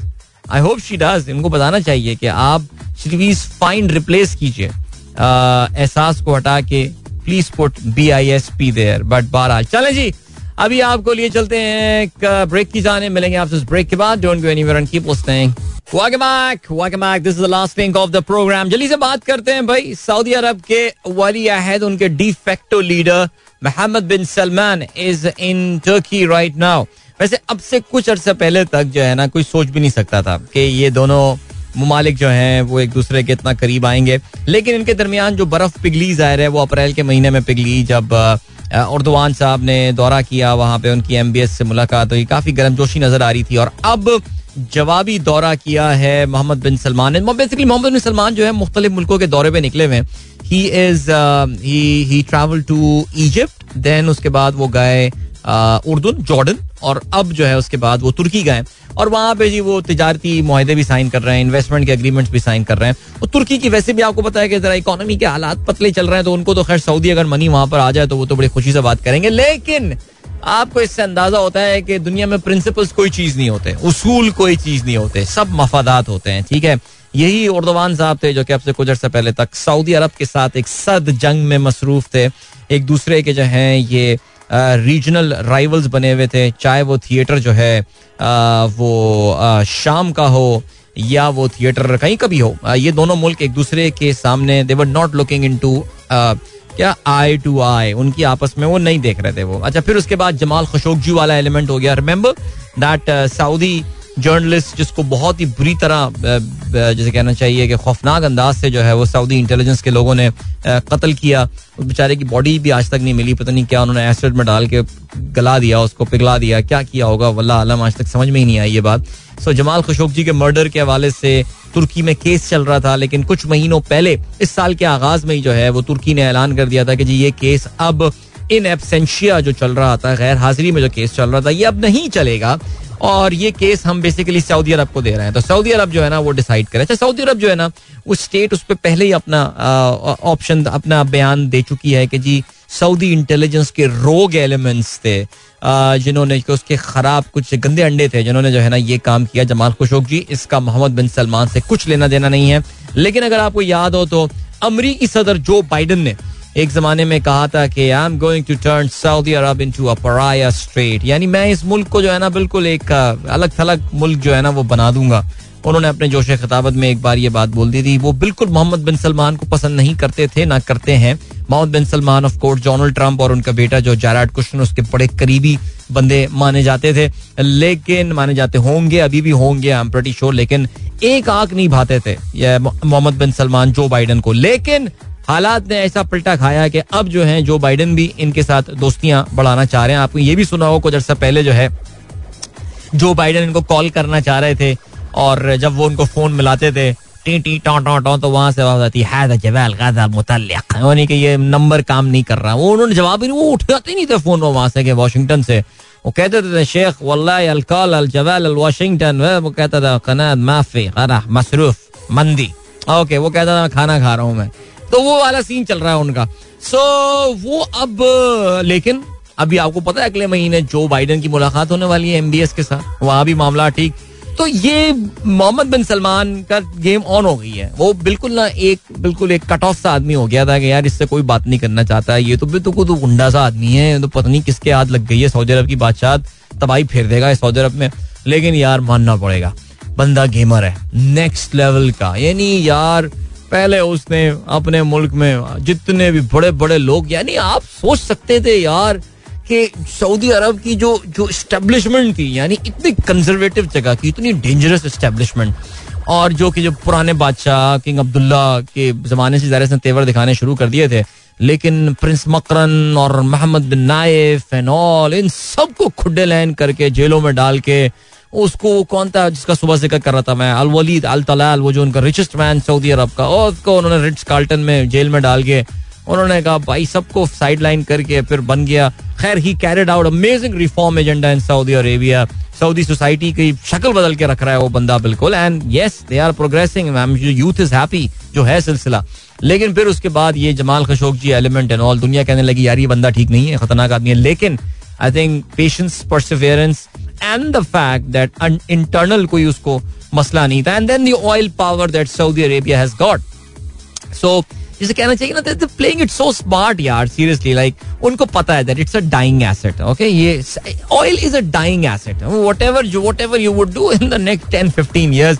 I hope she does इनको बताना चाहिए कि आप please find replace कीजिए। एहसास को हटा के please put B I S P there but बारह चले जी। अभी आपको लिए चलते हैं ब्रेक की जाने। मिलेंगे आपसे इस ब्रेक के बाद। Don't go anywhere and keep listening Welcome back, welcome back. This is the last thing of the program. जल्दी से बात करते हैं भाई। सऊदी अरब के वली अहद उनके de facto leader Mohammed bin Salman is in Turkey right now वैसे अब से कुछ अर्से पहले तक जो है ना, कोई सोच भी नहीं सकता था कि ये दोनों ममालिक जो हैं, वो एक दूसरे के इतना करीब आएँगे। लेकिन इनके दरमियान जो बर्फ़ पिघली ज़ाहिर है, वो अप्रैल के महीने में पिघली जब उर्दवान साहब ने दौरा किया वहाँ पे उनकी एम से मुलाकात हुई। काफ़ी गर्मजोशी नज़र आ रही थी और अब जवाबी दौरा किया है मोहम्मद बिन सलमान ने। बेसिकली मोहम्मद बिन सलमान जो है मुख्तलिफ़ मुल्कों के दौरे पे निकले हुए ही। Is he travel to Egypt then उसके बाद वो गए उर्दून जॉर्डन। और अब जो है उसके बाद वो तुर्की गए और वहाँ पे जी वो तजारती माहदे भी साइन कर रहे हैं इन्वेस्टमेंट के अग्रीमेंट्स भी साइन कर रहे हैं। और तुर्की की वैसे भी आपको पता है कि जरा इकोनॉमी के हालात पतले चल रहे हैं तो उनको तो खैर सऊदी अगर मनी वहाँ पर आ जाए तो वो तो बड़ी खुशी से बात करेंगे। लेकिन आपको इससे अंदाज़ा होता है कि दुनिया में प्रिंसिपल्स कोई चीज़ नहीं होते, उसूल कोई चीज़ नहीं होते, सब मफादात होते हैं, ठीक है? यही उर्दवान साहब थे जो कि अब से कुछ अर्से पहले तक सऊदी अरब के साथ एक सद जंग में मसरूफ थे। एक दूसरे के जो हैं, ये रीजनल राइवल्स बने हुए थे, चाहे वो थिएटर जो है वो शाम का हो या वो थिएटर कहीं का भी हो ये दोनों मुल्क एक दूसरे के सामने they were not looking into क्या आई टू आई उनकी आपस में वो नहीं देख रहे थे वो। अच्छा फिर उसके बाद जमाल खशोकजी वाला एलिमेंट हो गया। रिमेंबर दैट सऊदी जर्नलिस्ट जिसको बहुत ही बुरी तरह जैसे कहना चाहिए कि खौफनाक अंदाज से जो है वो सऊदी इंटेलिजेंस के लोगों ने कत्ल किया। उस बेचारे की बॉडी भी आज तक नहीं मिली, पता नहीं क्या उन्होंने एसिड में डाल के गला दिया, उसको पिघला दिया, क्या किया होगा वल्ला आलम, आज तक समझ में ही नहीं आई ये बात। सो जमाल खशोक के मर्डर के हवाले से तुर्की में केस चल रहा था, लेकिन कुछ महीनों पहले, इस साल के आगाज़ में ही जो है वो तुर्की ने ऐलान कर दिया था कि जी ये केस अब इन एबसेंशिया जो चल रहा था, गैर हाजिरी में जो केस चल रहा था, ये अब नहीं चलेगा। और ये केस हम बेसिकली सऊदी अरब को दे रहे हैं। तो सऊदी अरब जो है ना, वो डिसाइड करे अच्छा सऊदी अरब जो है ना वो स्टेट उस पर पहले ही अपना ऑप्शन अपना बयान दे चुकी है कि जी, सऊदी इंटेलिजेंस के रोग एलिमेंट्स थे जिन्होंने उसके खराब कुछ गंदे अंडे थे, जिन्होंने जो है ना ये काम किया। जमाल खुशोक जी, इसका मोहम्मद बिन सलमान से कुछ लेना देना नहीं है। लेकिन अगर आपको याद हो तो अमरीकी सदर जो बाइडन ने एक जमाने में कहा था कि I am going to turn Saudi Arab into a pariah straight यानी मैं इस मुल्क को जो है ना बिल्कुल एक अलग थलग मुल्क जो है ना वो बना दूँगा। उन्होंने अपने जोश खिताबत में एक बार ये बात बोल दी थी, वो बिल्कुल मोहम्मद बिन सलमान को पसंद नहीं करते थे, ना करते हैं। Mohammed bin Salman of course Donald Trump और उनका बेटा जो जाराड कुशन, उसके बड़े करीबी बंदे माने जाते थे। लेकिन माने जाते होंगे, अभी भी होंगे आई एम प्रटी श्योर लेकिन एक आँख नहीं भाते थे मोहम्मद बिन सलमान जो बाइडन को। लेकिन हालात ने ऐसा पलटा खाया कि अब जो है, जो बाइडन भी इनके साथ दोस्तियाँ बढ़ाना चाह रहे हैं। आपको ये भी सुना हो, कुछ अर्सा पहले जो है, जो बाइडन इनको कॉल करना चाह रहे थे और जब वो उनको फ़ोन मिलाते थे, टी टी, टो टो टो तो वहाँ से आवाज़ आती है जवाल, गाजा यानी कि ये नंबर काम नहीं कर रहा। वो उन्होंने जवाब नहीं, वो उठाते नहीं थे फ़ोन वहाँ से वाशिंगटन से। वो कहते थे शेख, वल्लाह अल जवाल अल वाशिंगटन। वो कहता था कनाद माफ़ी मसरूफ, मंदी। ओके, वो कहता था खाना खा रहा हूँ मैं। तो वो वाला सीन चल रहा है उनका। सो so, वो अब लेकिन अभी आपको पता है अगले महीने जो बाइडन की मुलाकात होने वाली है एमबीएस के साथ। वहाँ भी मामला ठीक। तो ये मोहम्मद बिन सलमान का गेम ऑन हो गई है। वो बिल्कुल ना एक बिल्कुल एक कट ऑफ़ सा आदमी हो गया था कि यार इससे कोई बात नहीं करना चाहता। है ये तो बिल्कुल तो गुंडा सा आदमी है तो पता नहीं किसके हाथ लग गई है। सऊदी अरब की बादशाह तबाही फेर देगा सऊदी अरब में। लेकिन यार मानना पड़ेगा। बंदा गेमर है नेक्स्ट लेवल का। यानी यार पहले उसने अपने मुल्क में जितने भी बड़े बड़े लोग, यानी आप सोच सकते थे यार कि सऊदी अरब की जो जो स्टेब्लिशमेंट थी, यानी इतनी कंजर्वेटिव जगह की इतनी डेंजरस स्टेब्लिशमेंट और जो कि जो पुराने बादशाह किंग अब्दुल्ला के जमाने से ज़्यादा तेवर दिखाने शुरू कर दिए थे, लेकिन प्रिंस मकरन और Mohammed bin Nayef and all इन सबको खुडे लैन करके जेलों में डाल के उसको कौन था जिसका सुबह ज़िक्र कर रहा था मैं? अल वलीद अल तलाल वो जो उनका रिचेस्ट मैन सऊदी अरब का। और उसको उन्होंने रिच कार्ल्टन में जेल में डाल के उन्होंने कहा, भाई, सबको साइड लाइन करके फिर बन गया। खैर he carried out amazing reform agenda in Saudi Arabia Saudi society की शक्ल बदल के रख रहा है वो बंदा बिल्कुल। And yes they are progressing youth is happy जो है सिलसिला। लेकिन फिर उसके बाद ये Jamal Khashoggi element and all दुनिया कहने लगी, यार, ये बंदा ठीक नहीं है, खतरनाक आदमी है। लेकिन I think patience perseverance and the fact that internal कोई उसको मसला नहीं था and then the oil power that Saudi Arabia has got so जिसे कहना चाहिए ना they playing it so smart यार सीरियसली लाइक उनको पता है that it's a dying asset okay ये oil is a dying asset whatever whatever you would do in the next ten fifteen years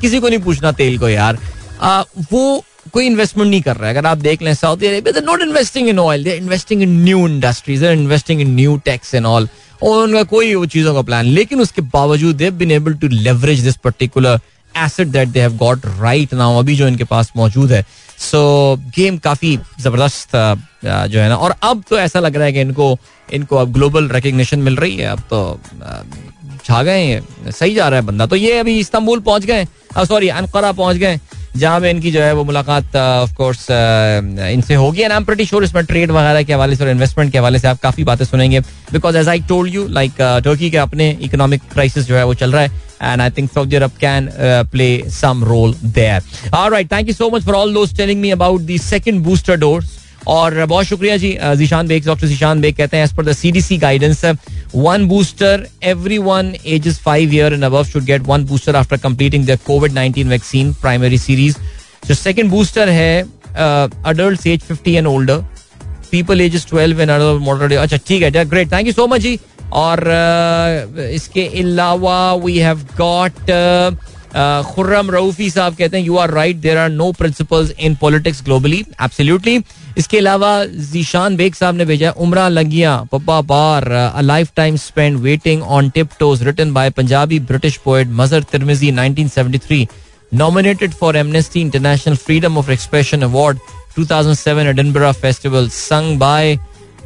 किसी को नहीं पूछना तेल को यार uh, वो कोई इन्वेस्टमेंट नहीं कर रहा है। अगर आप देख लें Saudi Arabia not investing in oil they investing in new industries investing in new techs and all और उनका कोई वो चीज़ों का प्लान लेकिन उसके बावजूद they've been able to leverage this particular asset that they have got right now अभी जो इनके पास मौजूद है। सो so, गेम काफ़ी ज़बरदस्त जो है ना। और अब तो ऐसा लग रहा है कि इनको इनको अब ग्लोबल रिकग्निशन मिल रही है। अब तो छा गए सही जा रहा है बंदा। तो ये अभी इस्तांबुल पहुँच गए सॉरी अनकरा पहुँच गए जहाँ पे इनकी जो है वो मुलाकात ऑफ़ कोर्स इनसे होगी and I am pretty sure इसमें ट्रेड वगैरह के हवाले से और इन्वेस्टमेंट के हवाले से आप काफ़ी बातें सुनेंगे because as I told you like Turkey के अपने इकोनॉमिक क्राइसिस जो है वो चल रहा है and I think Saudi Arab can uh, play some role there. All right, thank you so much for all those telling me about the second booster dose. और बहुत शुक्रिया जी जीशान बेग, डॉक्टर जीशान बेग कहते हैं as per the CDC guidance one booster every one ages five year and above should get one booster after completing the COVID nineteen vaccine primary series जो second booster है adult ages fifty and older people ages twelve and motor अच्छा ठीक है great thank you so much जी. और इसके अलावा we have got Khurram Raufi साहब कहते हैं you are right there are no principles in politics globally absolutely इसके अलावा जीशान बेग साहब ने भेजा उमरा लंगिया पप्पा बार a lifetime spend waiting on tiptoes written by Punjabi British poet Mazhar Tirmazi 1973 nominated for Amnesty International Freedom of Expression Award 2007 Edinburgh Festival, sung by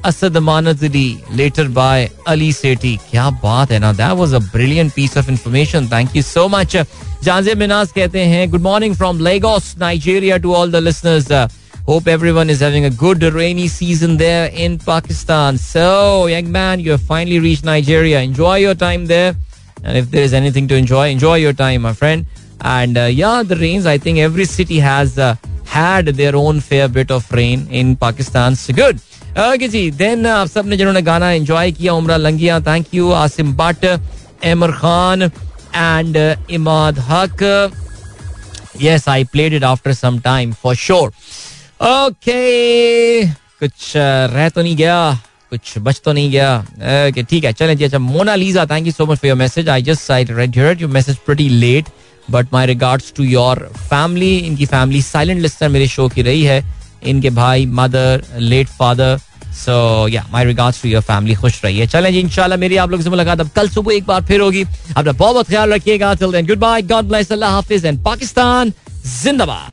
Asad Amanatli later by Ali Sethi क्या बात है ना that was a brilliant piece of information thank you so much Janzeb Minaj कहते हैं good morning from Lagos Nigeria to all the listeners uh, Hope everyone is having a good rainy season there in Pakistan. So, young man, you have finally reached Nigeria. Enjoy your time there. And if there is anything to enjoy, enjoy your time, my friend. And uh, yeah, the rains, I think every city has uh, had their own fair bit of rain in Pakistan. So good. Okay, जी then आप सबने जिन्होंने गाना enjoy किया Umra Langia thank you Asim Butt Ammar Khan and Imad Haq. Yes I played it after some time for sure okay कुछ रह तो नहीं गया कुछ बच तो नहीं गया. ओके ठीक है चलें जी अच्छा Mona Lisa thank you so much for your message I just I read here your message pretty late but my regards to your family इनकी फैमिली साइलेंट लिस्टर मेरे शो की रही है. इनके भाई मदर लेट फादर सो या my regards to your family खुश रहिए चलें जी इंशाल्लाह मेरी आप लोगों से मुलाकात अब कल सुबह एक बार फिर होगी अपना बहुत बहुत ख्याल रखिएगा till then good bye God bless अल्लाह हाफिज एंड पाकिस्तान जिंदाबाद